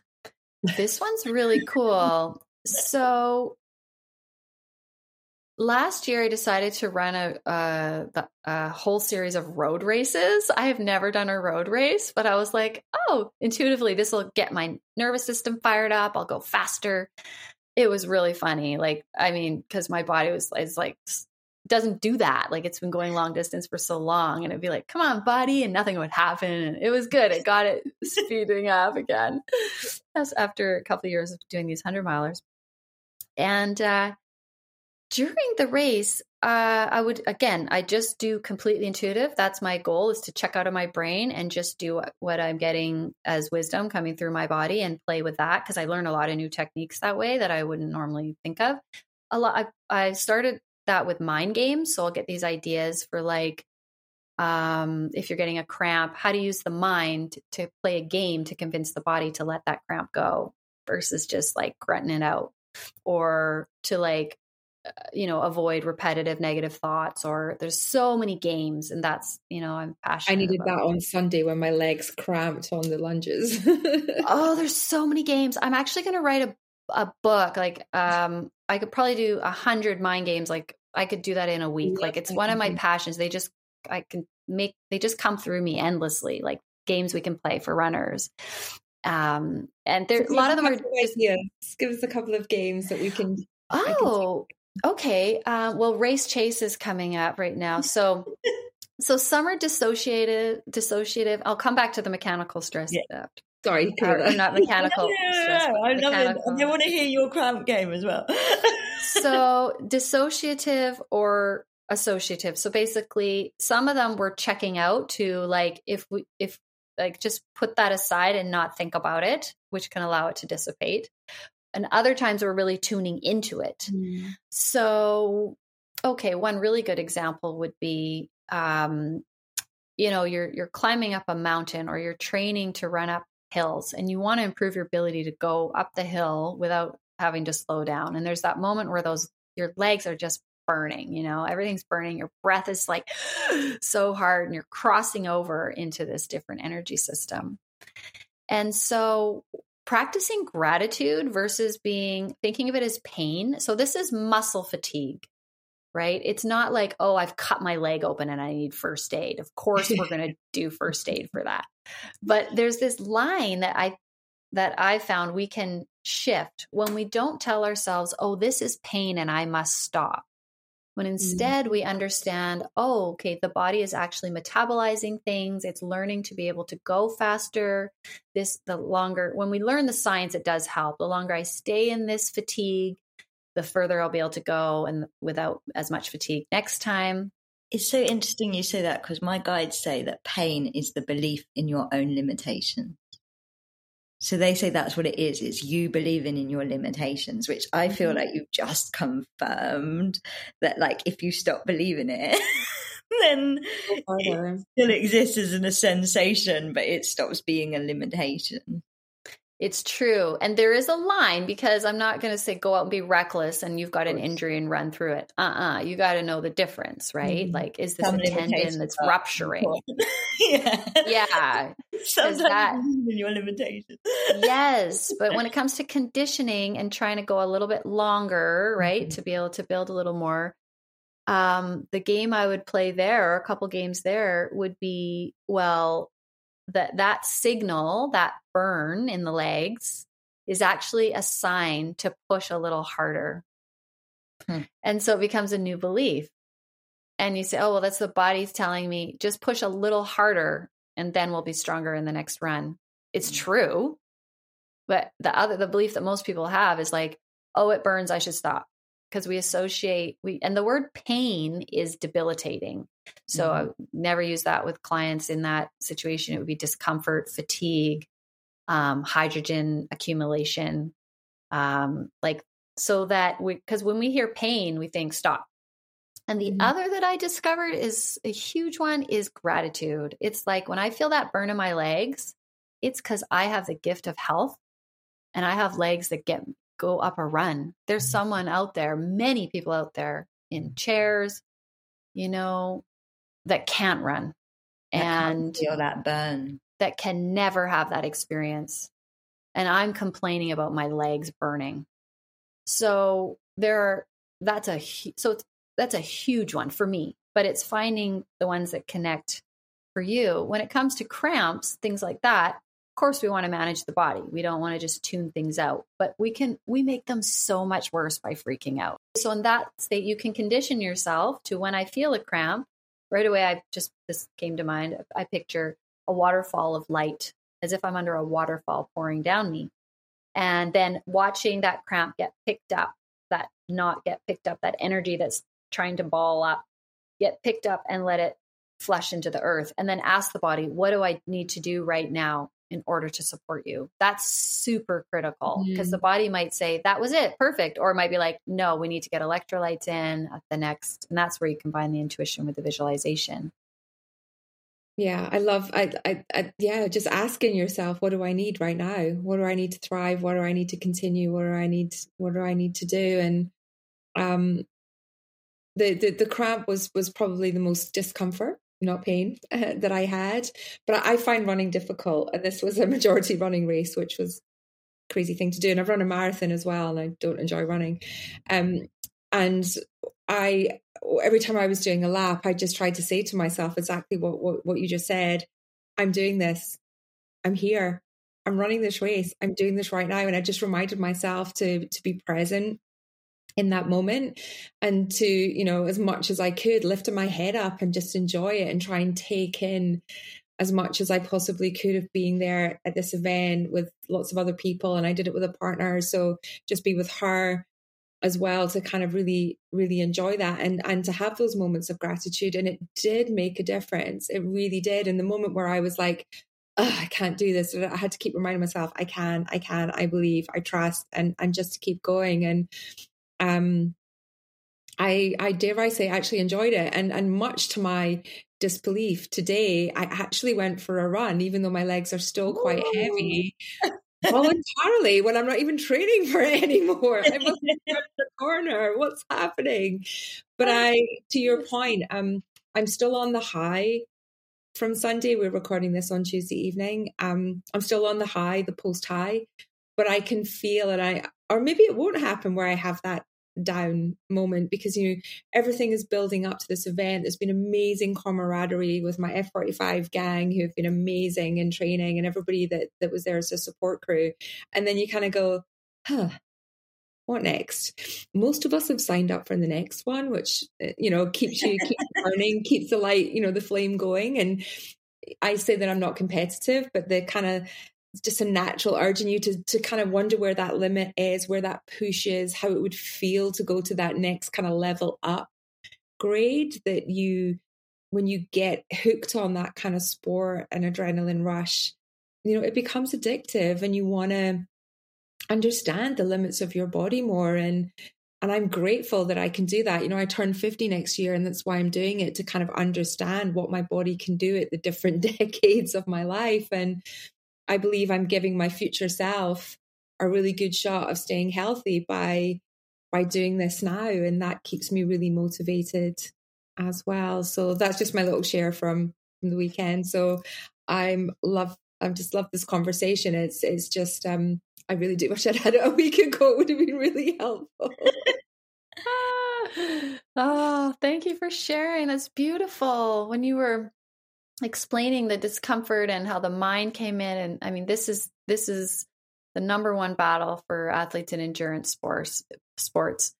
This one's really cool. So last year I decided to run a, a, a, whole series of road races. I have never done a road race, but I was like, oh, intuitively, this will get my nervous system fired up. I'll go faster. It was really funny. Like, I mean, because my body was is like doesn't do that. Like it's been going long distance for so long, and it'd be like, come on, buddy, and nothing would happen. It was good. It got it speeding up again. That's after a couple of years of doing these hundred milers. And uh, during the race, uh, I would again, I just do completely intuitive. That's my goal is to check out of my brain and just do what I'm getting as wisdom coming through my body and play with that because I learn a lot of new techniques that way that I wouldn't normally think of. A lot. I, I started that with mind games, so I'll get these ideas for like um, if you're getting a cramp, how to use the mind to play a game to convince the body to let that cramp go versus just like grunting it out or to like you know avoid repetitive negative thoughts or there's so many games and that's you know i'm passionate i needed that on sunday when my legs cramped on the lunges. Oh there's so many games. I'm actually going to write a, a book like um i could probably do a hundred mind games like i could do that in a week. Like it's one of my passions. They just i can make they just come through me endlessly like games we can play for runners. Um and there so a lot of them are just, ideas. give us a couple of games that we can oh Okay. Uh, well, race chase is coming up right now. So, so summer dissociative, dissociative. I'll come back to the mechanical stress. Yeah. Sorry, or, not mechanical. no, no, no, I love it. I want to hear your cramp game as well. so, dissociative or associative. So basically, some of them we're checking out to like if we if like just put that aside and not think about it, which can allow it to dissipate and other times we're really tuning into it. Mm. So, okay, one really good example would be, um, you know, you're you're climbing up a mountain or you're training to run up hills, and you want to improve your ability to go up the hill without having to slow down. And there's that moment where those your legs are just burning, you know, everything's burning. Your breath is like so hard, and you're crossing over into this different energy system. And so, practicing gratitude versus being thinking of it as pain. So this is muscle fatigue. right? It's not like, oh, I've cut my leg open and I need first aid. Of course, we're going to do first aid for that. But there's this line that I that I found we can shift when we don't tell ourselves, oh, this is pain and I must stop. When mm-hmm. instead mm-hmm. we understand, oh, okay, the body is actually metabolizing things, it's learning to be able to go faster. This, the longer, when we learn the science, it does help. The longer I stay in this fatigue, the further I'll be able to go and without as much fatigue next time. It's so interesting you say that because my guides say that pain is the belief in your own limitation. So they say that's what it is. It's you believing in your limitations, which I feel mm-hmm. like you've just confirmed that like if you stop believing it, then it still exists as a sensation, but it stops being a limitation. It's true. And there is a line because I'm not going to say go out and be reckless and you've got an injury and run through it. Uh uh-uh. uh You got to know the difference, right? Mm-hmm. Like, is this Some a tendon that's rupturing? yeah. Yeah. Sometimes that, your limitation. yes. But when it comes to conditioning and trying to go a little bit longer, right, mm-hmm. to be able to build a little more, um, the game I would play there, or a couple games there, would be well, that that signal, that burn in the legs, is actually a sign to push a little harder. Hmm. And so it becomes a new belief. And you say, oh, well, that's the body's telling me just push a little harder and then we'll be stronger in the next run. It's hmm. true. But the other, the belief that most people have is like, oh, it burns, I should stop because we associate we and the word pain is debilitating so mm-hmm. i never use that with clients in that situation it would be discomfort fatigue um, hydrogen accumulation um, like so that we because when we hear pain we think stop and the mm-hmm. other that i discovered is a huge one is gratitude it's like when i feel that burn in my legs it's because i have the gift of health and i have legs that get go up a run. There's mm-hmm. someone out there, many people out there in chairs, you know, that can't run that and feel that burn that can never have that experience. And I'm complaining about my legs burning. So there are, that's a, so that's a huge one for me, but it's finding the ones that connect for you. When it comes to cramps, things like that, of course we want to manage the body. We don't want to just tune things out but we can we make them so much worse by freaking out. So in that state you can condition yourself to when i feel a cramp right away i just this came to mind i picture a waterfall of light as if i'm under a waterfall pouring down me. And then watching that cramp get picked up that not get picked up that energy that's trying to ball up get picked up and let it flush into the earth. And then ask the body what do i need to do right now in order to support you. That's super critical because mm. the body might say, that was it, perfect. Or it might be like, no, we need to get electrolytes in at the next. And that's where you combine the intuition with the visualization. Yeah, I love, I, I, I, yeah, just asking yourself, what do I need right now? What do I need to thrive? What do I need to continue? What do I need, what do I need to do? And, um, the, the, the cramp was, was probably the most discomfort not pain uh, that I had. But I find running difficult. And this was a majority running race, which was crazy thing to do. And I've run a marathon as well, and I don't enjoy running. Um, and I, every time I was doing a lap, I just tried to say to myself exactly what, what, what you just said. I'm doing this. I'm here. I'm running this race. I'm doing this right now. And I just reminded myself to to be present in that moment and to you know as much as i could lift my head up and just enjoy it and try and take in as much as i possibly could of being there at this event with lots of other people and i did it with a partner so just be with her as well to kind of really really enjoy that and and to have those moments of gratitude and it did make a difference it really did in the moment where i was like I can't do this. I had to keep reminding myself, I can, I can, I believe, I trust, and and just to keep going. And um, I, I dare I say, actually enjoyed it, and and much to my disbelief today, I actually went for a run, even though my legs are still quite Ooh. heavy. voluntarily when I'm not even training for it anymore. I'm in the corner. What's happening? But I, to your point, um, I'm still on the high from Sunday. We're recording this on Tuesday evening. Um, I'm still on the high, the post high, but I can feel and I, or maybe it won't happen where I have that down moment because you know everything is building up to this event. There's been amazing camaraderie with my F45 gang who have been amazing in training and everybody that that was there as a support crew. And then you kind of go, huh, what next? Most of us have signed up for the next one, which uh, you know keeps you keeps burning, keeps the light, you know, the flame going. And I say that I'm not competitive, but the kind of just a natural urge in you to to kind of wonder where that limit is, where that push is, how it would feel to go to that next kind of level up grade that you when you get hooked on that kind of sport and adrenaline rush, you know, it becomes addictive and you want to understand the limits of your body more and and I'm grateful that I can do that. You know, I turn 50 next year and that's why I'm doing it to kind of understand what my body can do at the different decades of my life and I believe I'm giving my future self a really good shot of staying healthy by by doing this now and that keeps me really motivated as well. So that's just my little share from from the weekend. So i'm love i just love this conversation. It's it's just um i really do wish i'd had it a week ago. It would have been really helpful. Oh thank you for sharing. That's beautiful. When you were explaining the discomfort and how the mind came in and i mean this is this is the number one battle for athletes in endurance sports sports.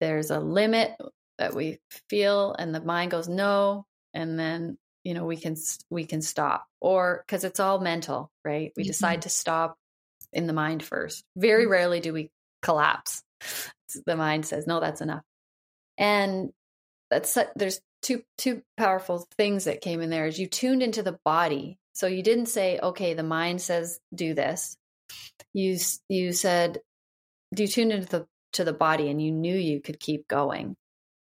There's a limit that we feel and the mind goes no and then you know we can we can stop or because it's all mental right? We mm-hmm. decide to stop in the mind first. Very mm-hmm. rarely do we collapse. The mind says no that's enough. And that's there's two two powerful things that came in there is you tuned into the body. So you didn't say okay the mind says do this. You you said you tuned into the to the body and you knew you could keep going.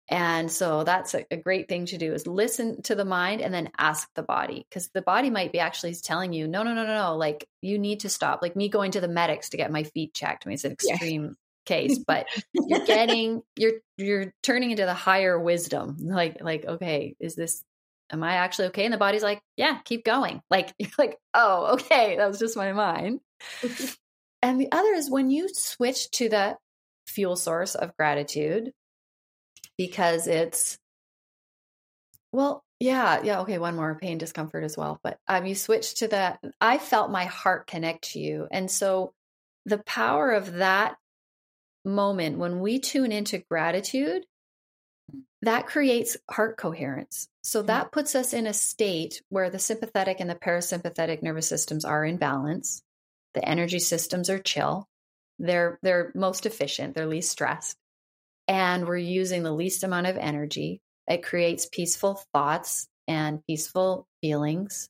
And so that's a, a great thing to do is listen to the mind and then ask the body because the body might be actually telling you no no no no no like you need to stop. Like me going to the medics to get my feet checked I mean it's an extreme case but you're getting you're you're turning into the higher wisdom like like okay is this am i actually okay? And the body's like yeah keep going. Like you're like oh okay that was just my mind. And the other is when you switch to the fuel source of gratitude because it's well yeah yeah okay one more pain discomfort as well but um you switch to that i felt my heart connect to you and so the power of that moment, when we tune into gratitude, that creates heart coherence. So mm-hmm. that puts us in a state where the sympathetic and the parasympathetic nervous systems are in balance. The energy systems are chill. They're they're most efficient, they're least stressed. And we're using the least amount of energy. It creates peaceful thoughts and peaceful feelings.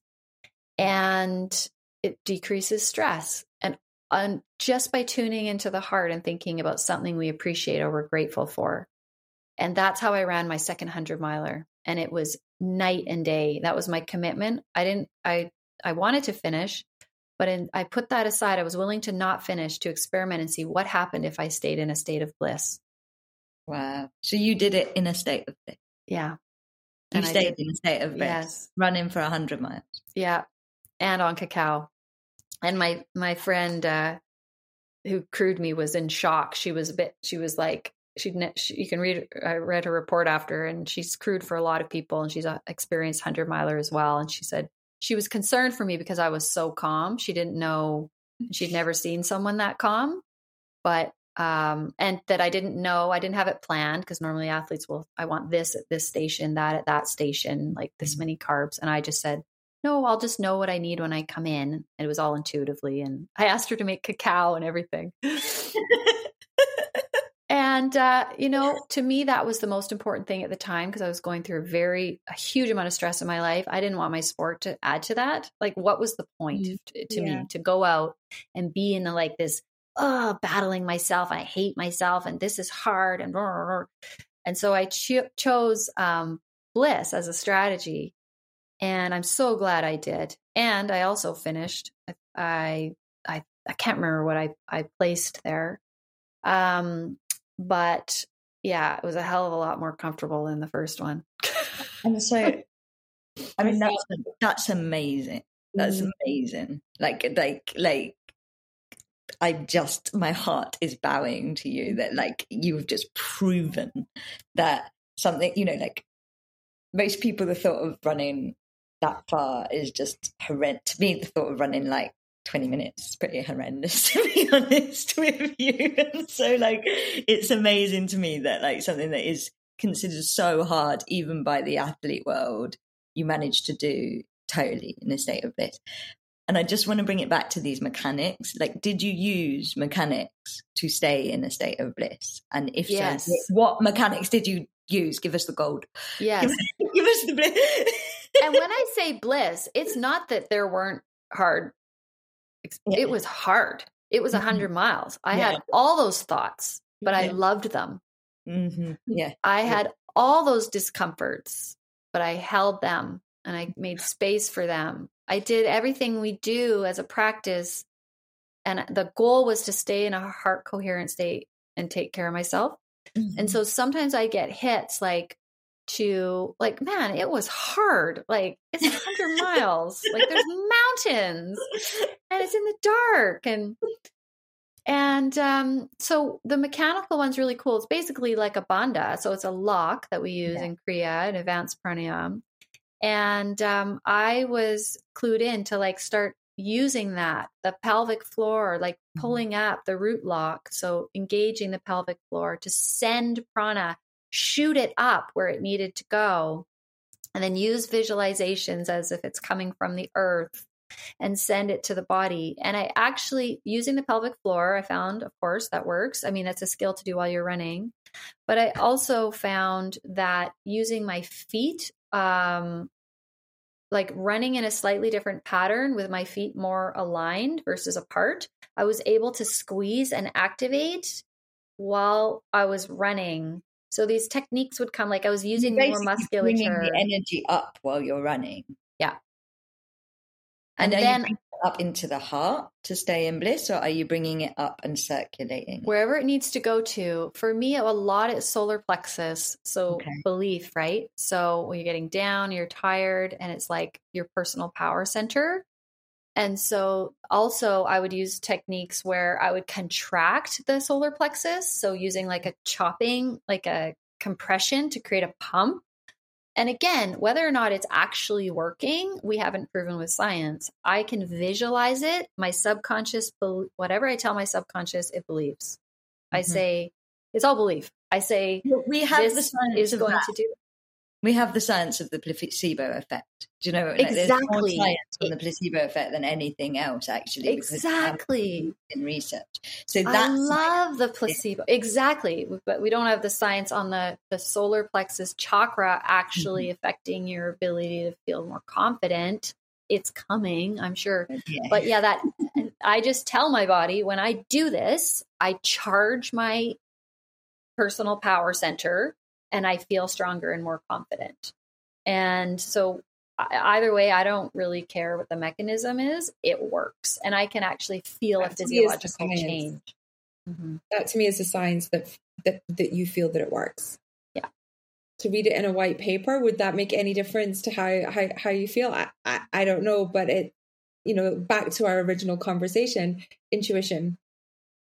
And it decreases stress on just by tuning into the heart and thinking about something we appreciate or we're grateful for. And that's how I ran my second 100 miler. And it was night and day. That was my commitment. I didn't, I, I wanted to finish, but in, I put that aside. I was willing to not finish to experiment and see what happened if I stayed in a state of bliss. Wow. So you did it in a state of bliss? Yeah. You and stayed in a state of bliss, yes. running for 100 miles. Yeah. And on cacao and my my friend uh, who crewed me was in shock. She was a bit. She was like she'd she, you can read. I read her report after, and she's crewed for a lot of people, and she's an experienced hundred miler as well. And she said she was concerned for me because I was so calm. She didn't know she'd never seen someone that calm, but um and that I didn't know I didn't have it planned because normally athletes will I want this at this station that at that station like this mm-hmm. many carbs and I just said no, I'll just know what I need when I come in. And it was all intuitively. And I asked her to make cacao and everything. and, uh, you know, to me, that was the most important thing at the time because I was going through a very, a huge amount of stress in my life. I didn't want my sport to add to that. Like, what was the point mm, to, to yeah. me to go out and be in the, like this, oh, battling myself. I hate myself and this is hard. And, and so I cho- chose um, bliss as a strategy and I'm so glad I did. And I also finished. I I I can't remember what I I placed there, um, but yeah, it was a hell of a lot more comfortable than the first one. and so, I mean, that's that's amazing. That's mm-hmm. amazing. Like like like I just, my heart is bowing to you that like you've just proven that something, you know, like most people, the thought of running that far is just horrendous. To me, the thought of running like 20 minutes is pretty horrendous, to be honest with you. And so, like, it's amazing to me that, like, something that is considered so hard, even by the athlete world, you manage to do totally in a state of bliss. And I just want to bring it back to these mechanics. Like, did you use mechanics to stay in a state of bliss? And if yes. so, what mechanics did you use? Give us the gold. Yes. Give, give us the bliss. And when I say bliss, it's not that there weren't hard. Yeah. It was hard. It was a Mhm. 100 miles. I Yeah. had all those thoughts, but I loved them. hmm Yeah. I had all those discomforts, but I held them and I made space for them. I did everything we do as a practice. And the goal was to stay in a heart coherent state and take care of myself. Mm-hmm. And so sometimes I get hits like to like, man, it was hard. Like it's 100 miles. Like there's mountains and it's in the dark and and um, so the mechanical one's really cool. It's basically like a bandha. So it's a lock that we use Yeah. in Kriya and advanced pranayama. And um, I was clued in to like start using that, the pelvic floor, like Mhm. pulling up the root lock. So engaging the pelvic floor to send prana, shoot it up where it needed to go. And then use visualizations as if it's coming from the earth and send it to the body. And I actually, using the pelvic floor, I found, of course, that works. I mean, that's a skill to do while you're running. But I also found that using my feet, um, like running in a slightly different pattern with my feet more aligned versus apart, I was able to squeeze and activate while I was running. So these techniques would come like I was using more musculature. the energy up while you're running. Yeah. And, And then- you bringing it up into the heart to stay in bliss, or are you bringing it up and circulating? wherever it needs to go to. For me, a lot is solar plexus. So Okay. belief, right? So when you're getting down, you're tired, and it's like your personal power center. And so also I would use techniques where I would contract the solar plexus. So using like a chopping, like a compression to create a pump. And again, whether or not it's actually working, we haven't proven with science. I can visualize it. My subconscious, whatever I tell my subconscious, it believes. I Mhm. say, it's all belief. I say, we have the this science is going that. to do it. We have the science of the placebo effect. Do you know? Like, There's more science on the placebo effect than anything else, actually. because it's happened Exactly. in research. So I love the placebo. Exactly. But we don't have the science on the, the solar plexus chakra actually Mm-hmm. affecting your ability to feel more confident. It's coming, I'm sure. yeah. But yeah, that I just tell my body when I do this, I charge my personal power center and I feel stronger and more confident. And so either way, I don't really care what the mechanism is. It works, and I can actually feel a That to me is the physiological change. Mhm. That to me is a sign that that that you feel that it works. Yeah. To read it in a white paper, would that make any difference to how how, how you feel? I, I I don't know, but it you know back to our original conversation, intuition.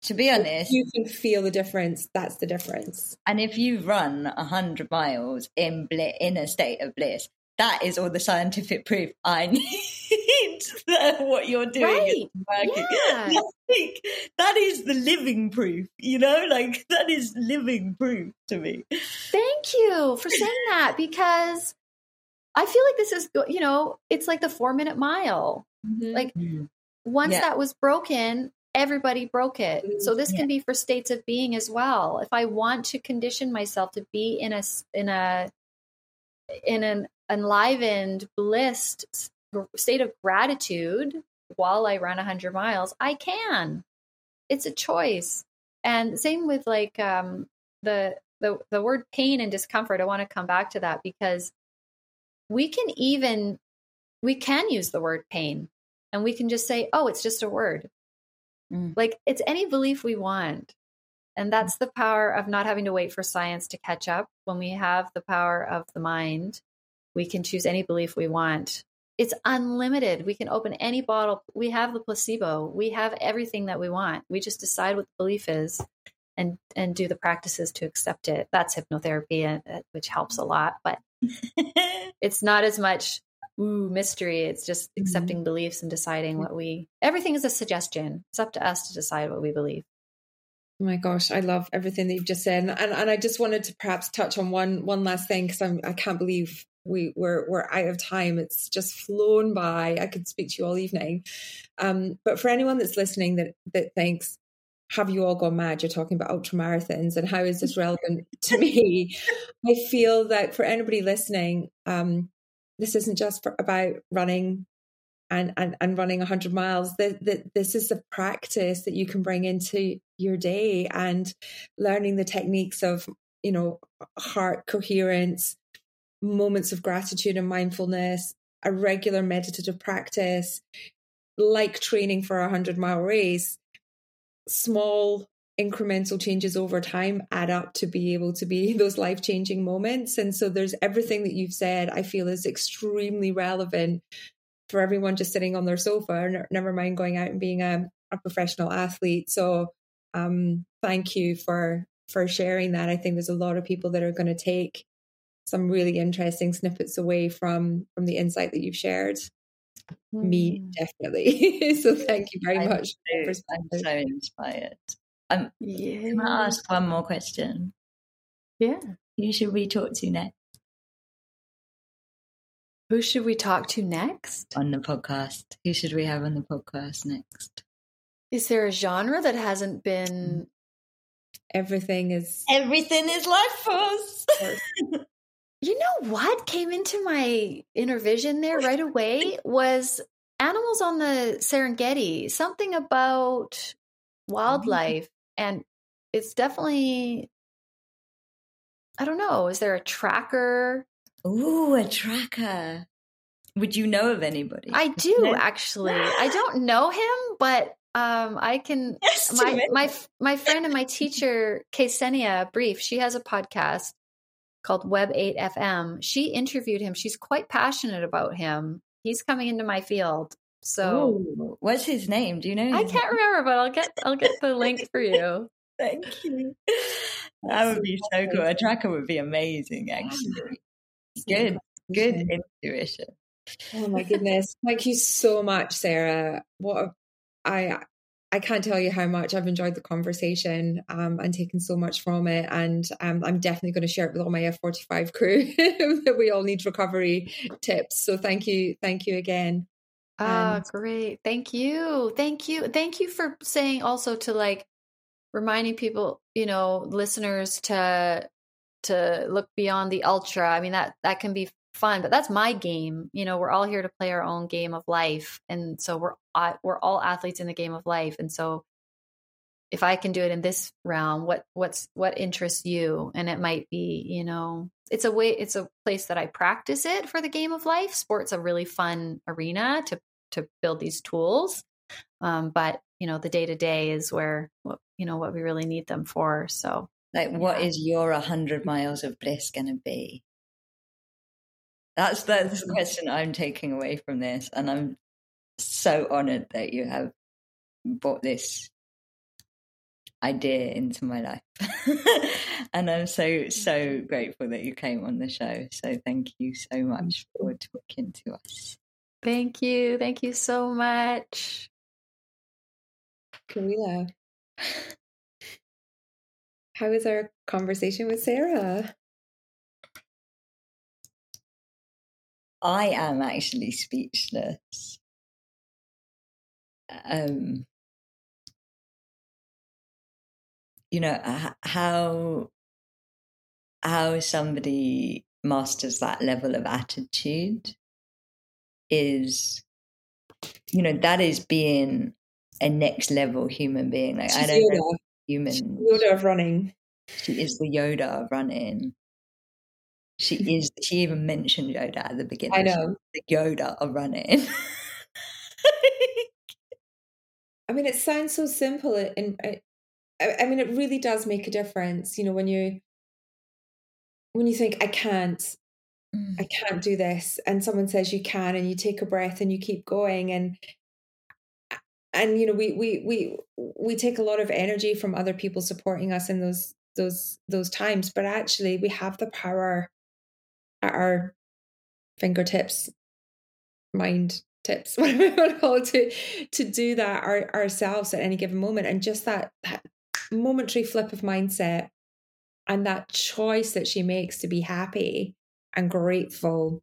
To be honest, You can feel the difference. That's the difference. And if you run a hundred miles in bli- in a state of bliss, that is all the scientific proof I need that what you're doing is working. Yeah. Like, that is the living proof, you know, like that is living proof to me. Thank you for saying that because I feel like this is, you know, it's like the four minute mile. Mm-hmm. Like mm-hmm. once Yeah. that was broken, everybody broke it. So this can be for states of being as well. If I want to condition myself to be in a in a in an enlivened, blissed state of gratitude while I run 100 miles, I can. It's a choice. And same with like um, the the the word pain and discomfort. I want to come back to that because we can even we can use the word pain and we can just say, "Oh, it's just a word." Mm. Like it's any belief we want. And that's the power of not having to wait for science to catch up. When we have the power of the mind, we can choose any belief we want it's unlimited. We can open any bottle. We have the placebo. We have everything that we want. We just decide what the belief is and and do the practices to accept it. That's hypnotherapy, and, uh, which helps a lot. But it's not as much ooh mystery. It's just mm-hmm. accepting mm-hmm. beliefs and deciding what we. Everything is a suggestion. It's up to us to decide what we believe. Oh my gosh, I love everything that you've just said, and and I just wanted to perhaps touch on one one last thing because I'm I can't believe we we're we're out of time. It's just flown by. I could speak to you all evening, um, but for anyone that's listening that that thinks have you all gone mad? You're talking about ultra marathons and how is this relevant to me? I feel that for anybody listening, um, this isn't just for, about running and, and, and running 100 miles. That, that this is a practice that you can bring into your day and learning the techniques of, you know, heart coherence, moments of gratitude and mindfulness, a regular meditative practice, like training for a 100 mile race small incremental changes over time add up to be able to be those life changing moments. And so there's everything that you've said, I feel is extremely relevant for everyone just sitting on their sofa, never mind going out and being a, a professional athlete. So um, thank you for for sharing that. I think there's a lot of people that are going to take some really interesting snippets away from from the insight that you've shared. Mm. Me, definitely. so thank you very I'm much. So, so inspired. Um, yeah. Can I ask one more question? Yeah. Who should we talk to next? Who should we talk to next? On the podcast. Who should we have on the podcast next? Is there a genre that hasn't been everything is everything is life force You know what came into my inner vision there right away was animals on the Serengeti, something about mm-hmm. wildlife. And it's definitely, I don't know, is there a tracker? Ooh, a tracker. Would you know of anybody? I do actually. I don't know him, but um, I can. Yes, my my my friend and my teacher, Ksenia Brief, she has a podcast called Web 8 FM. She interviewed him. She's quite passionate about him. He's coming into my field. So Ooh, what's his name? Do you know? I can't remember, but I'll get I'll get the link for you. Thank you. That would be so cool. A tracker would be amazing, actually. Good, good intuition. Oh my goodness. Thank you so much, Sarah. What a, I I can't tell you how much I've enjoyed the conversation um, and taken so much from it. And um, I'm definitely going to share it with all my F45 crew that we all need recovery tips. So thank you. Thank you again. Ah, and- great. Thank you. Thank you. Thank you for saying also to like reminding people, you know, listeners to to look beyond the ultra. I mean that that can be fun but that's my game you know we're all here to play our own game of life and so we're we're all athletes in the game of life and so if i can do it in this realm what what's what interests you and it might be you know it's a way it's a place that i practice it for the game of life sports a really fun arena to to build these tools um, but you know the day to day is where what you know what we really need them for so like what yeah. is your 100 miles of bliss going to be that's that's the mm-hmm. question I'm taking away from this, and I'm so honored that you have brought this idea into my life. and I'm so, so mm-hmm. grateful that you came on the show. So thank you so much mm-hmm. for talking to us. Thank you. Thank you so much. Camila, how was our conversation with Sarah? I am actually speechless. Um, you know how how somebody masters that level of attitude is you know that is being a next level human being like She's i don't Yoda. know human Yoda of running she is the Yoda of running she is. She even mentioned Yoda at the beginning. I know the Yoda of running. I mean, it sounds so simple, and I, I mean, it really does make a difference. You know, when you when you think I can't, mm. I can't do this. And someone says you can, and you take a breath and you keep going. And and you know, we we we we take a lot of energy from other people supporting us in those those those times, but actually we have the power at our fingertips, mind tips, whatever you want to call it, to to do that our, ourselves at any given moment. And just that that momentary flip of mindset and that choice that she makes to be happy and grateful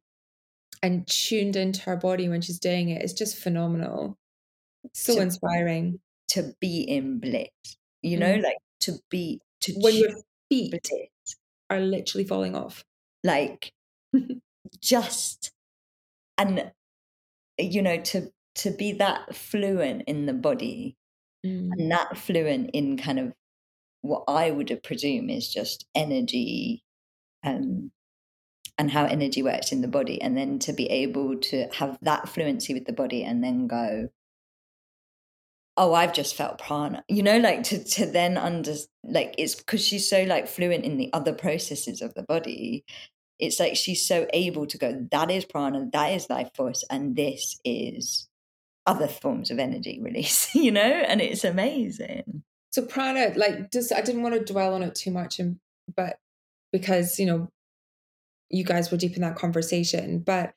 and tuned into her body when she's doing it is just phenomenal. So to, inspiring. To be in bliss, you know, mm. like to be to when your feet bliss. are literally falling off. Like just and you know, to to be that fluent in the body mm. and that fluent in kind of what I would presume is just energy um, and how energy works in the body. And then to be able to have that fluency with the body and then go, oh, I've just felt prana, you know, like to, to then under, like it's because she's so like fluent in the other processes of the body. It's like she's so able to go, that is prana, that is life force, and this is other forms of energy release, you know, and it's amazing. So prana, like, just I didn't want to dwell on it too much, and but because you know, you guys were deep in that conversation, but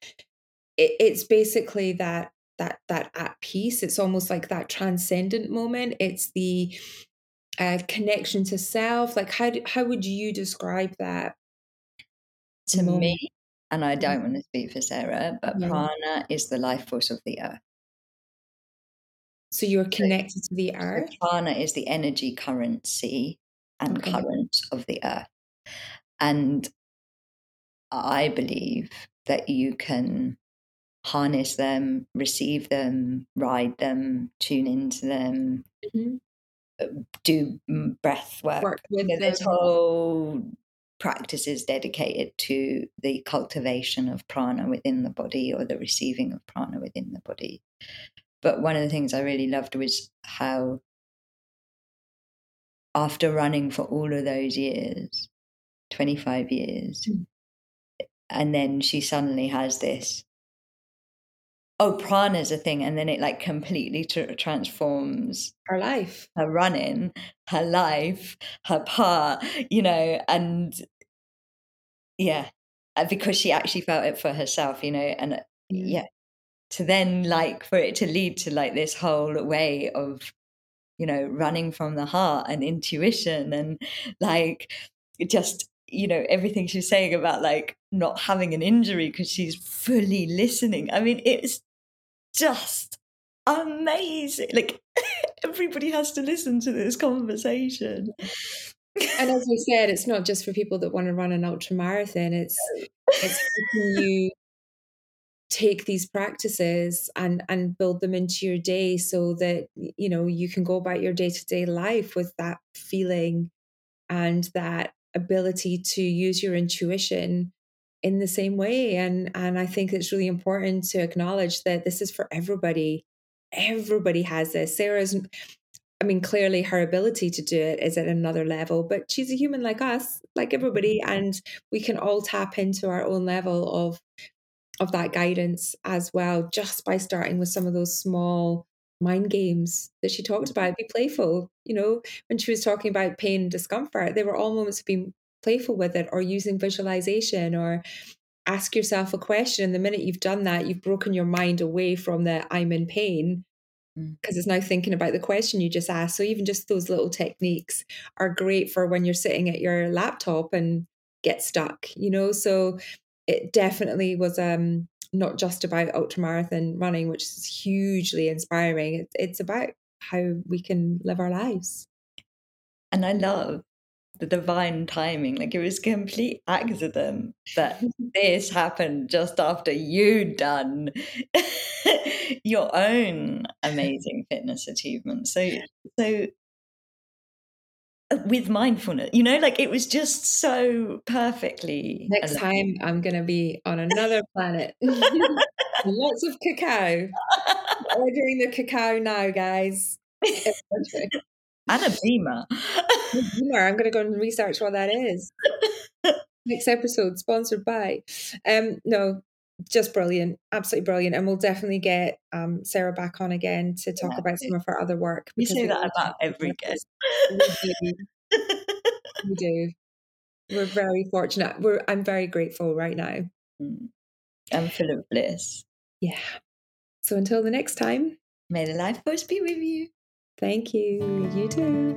it, it's basically that that that at peace. It's almost like that transcendent moment. It's the uh, connection to self. Like, how do, how would you describe that? To moment? me, and I don't want to speak for Sarah, but yeah. prana is the life force of the earth. So you're connected to the earth? Prana is the energy currency and okay. current of the earth. And I believe that you can harness them, receive them, ride them, tune into them, mm-hmm. Uh, do breath work. work with this whole practice is dedicated to the cultivation of prana within the body or the receiving of prana within the body. But one of the things I really loved was how, after running for all of those years, 25 years, mm. And then she suddenly has this. Oh prana is a thing and then it like completely tr- transforms her life. her running her life her part you know and yeah uh, because she actually felt it for herself you know and uh, yeah to then like for it to lead to like this whole way of you know running from the heart and intuition and like just you know everything she's saying about like not having an injury because she's fully listening. I mean it's just amazing. Like everybody has to listen to this conversation. And as we said it's not just for people that want to run an ultra marathon. It's it's helping you take these practices and and build them into your day so that you know you can go about your day-to-day life with that feeling and that ability to use your intuition in the same way and and I think it's really important to acknowledge that this is for everybody everybody has this Sarah's I mean clearly her ability to do it is at another level but she's a human like us like everybody mm-hmm. and we can all tap into our own level of of that guidance as well, just by starting with some of those small mind games that she talked mm-hmm. about. Be playful. You know, when she was talking about pain and discomfort, they were all moments of being playful with it or using visualization or ask yourself a question. And the minute you've done that, you've broken your mind away from the I'm in pain because mm. it's now thinking about the question you just asked. So even just those little techniques are great for when you're sitting at your laptop and get stuck, you know? So it definitely was um, not just about ultramarathon running, which is hugely inspiring. It's about how we can live our lives. And I love the divine timing. Like it was complete accident that this happened just after you'd done your own amazing fitness achievement. So, so with mindfulness you know like it was just so perfectly next aligned. time i'm gonna be on another planet. Lots of cacao. We're doing the cacao now guys. And a BEMER. I'm gonna go and research what that is. Next episode sponsored by. Um, no, just brilliant, absolutely brilliant, and we'll definitely get um, Sarah back on again to talk yeah. about some of her other work. You say that about every guest. We do. we do. We're very fortunate. We're I'm very grateful right now. Mm. I'm full of bliss. Yeah. So until the next time, may the life force be with you. Thank you. You too.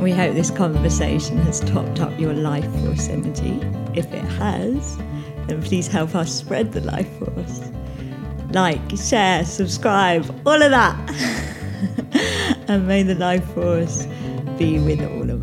We hope this conversation has topped up your life force energy. If it has, then please help us spread the life force. Like, share, subscribe, all of that. and may the life force be with all of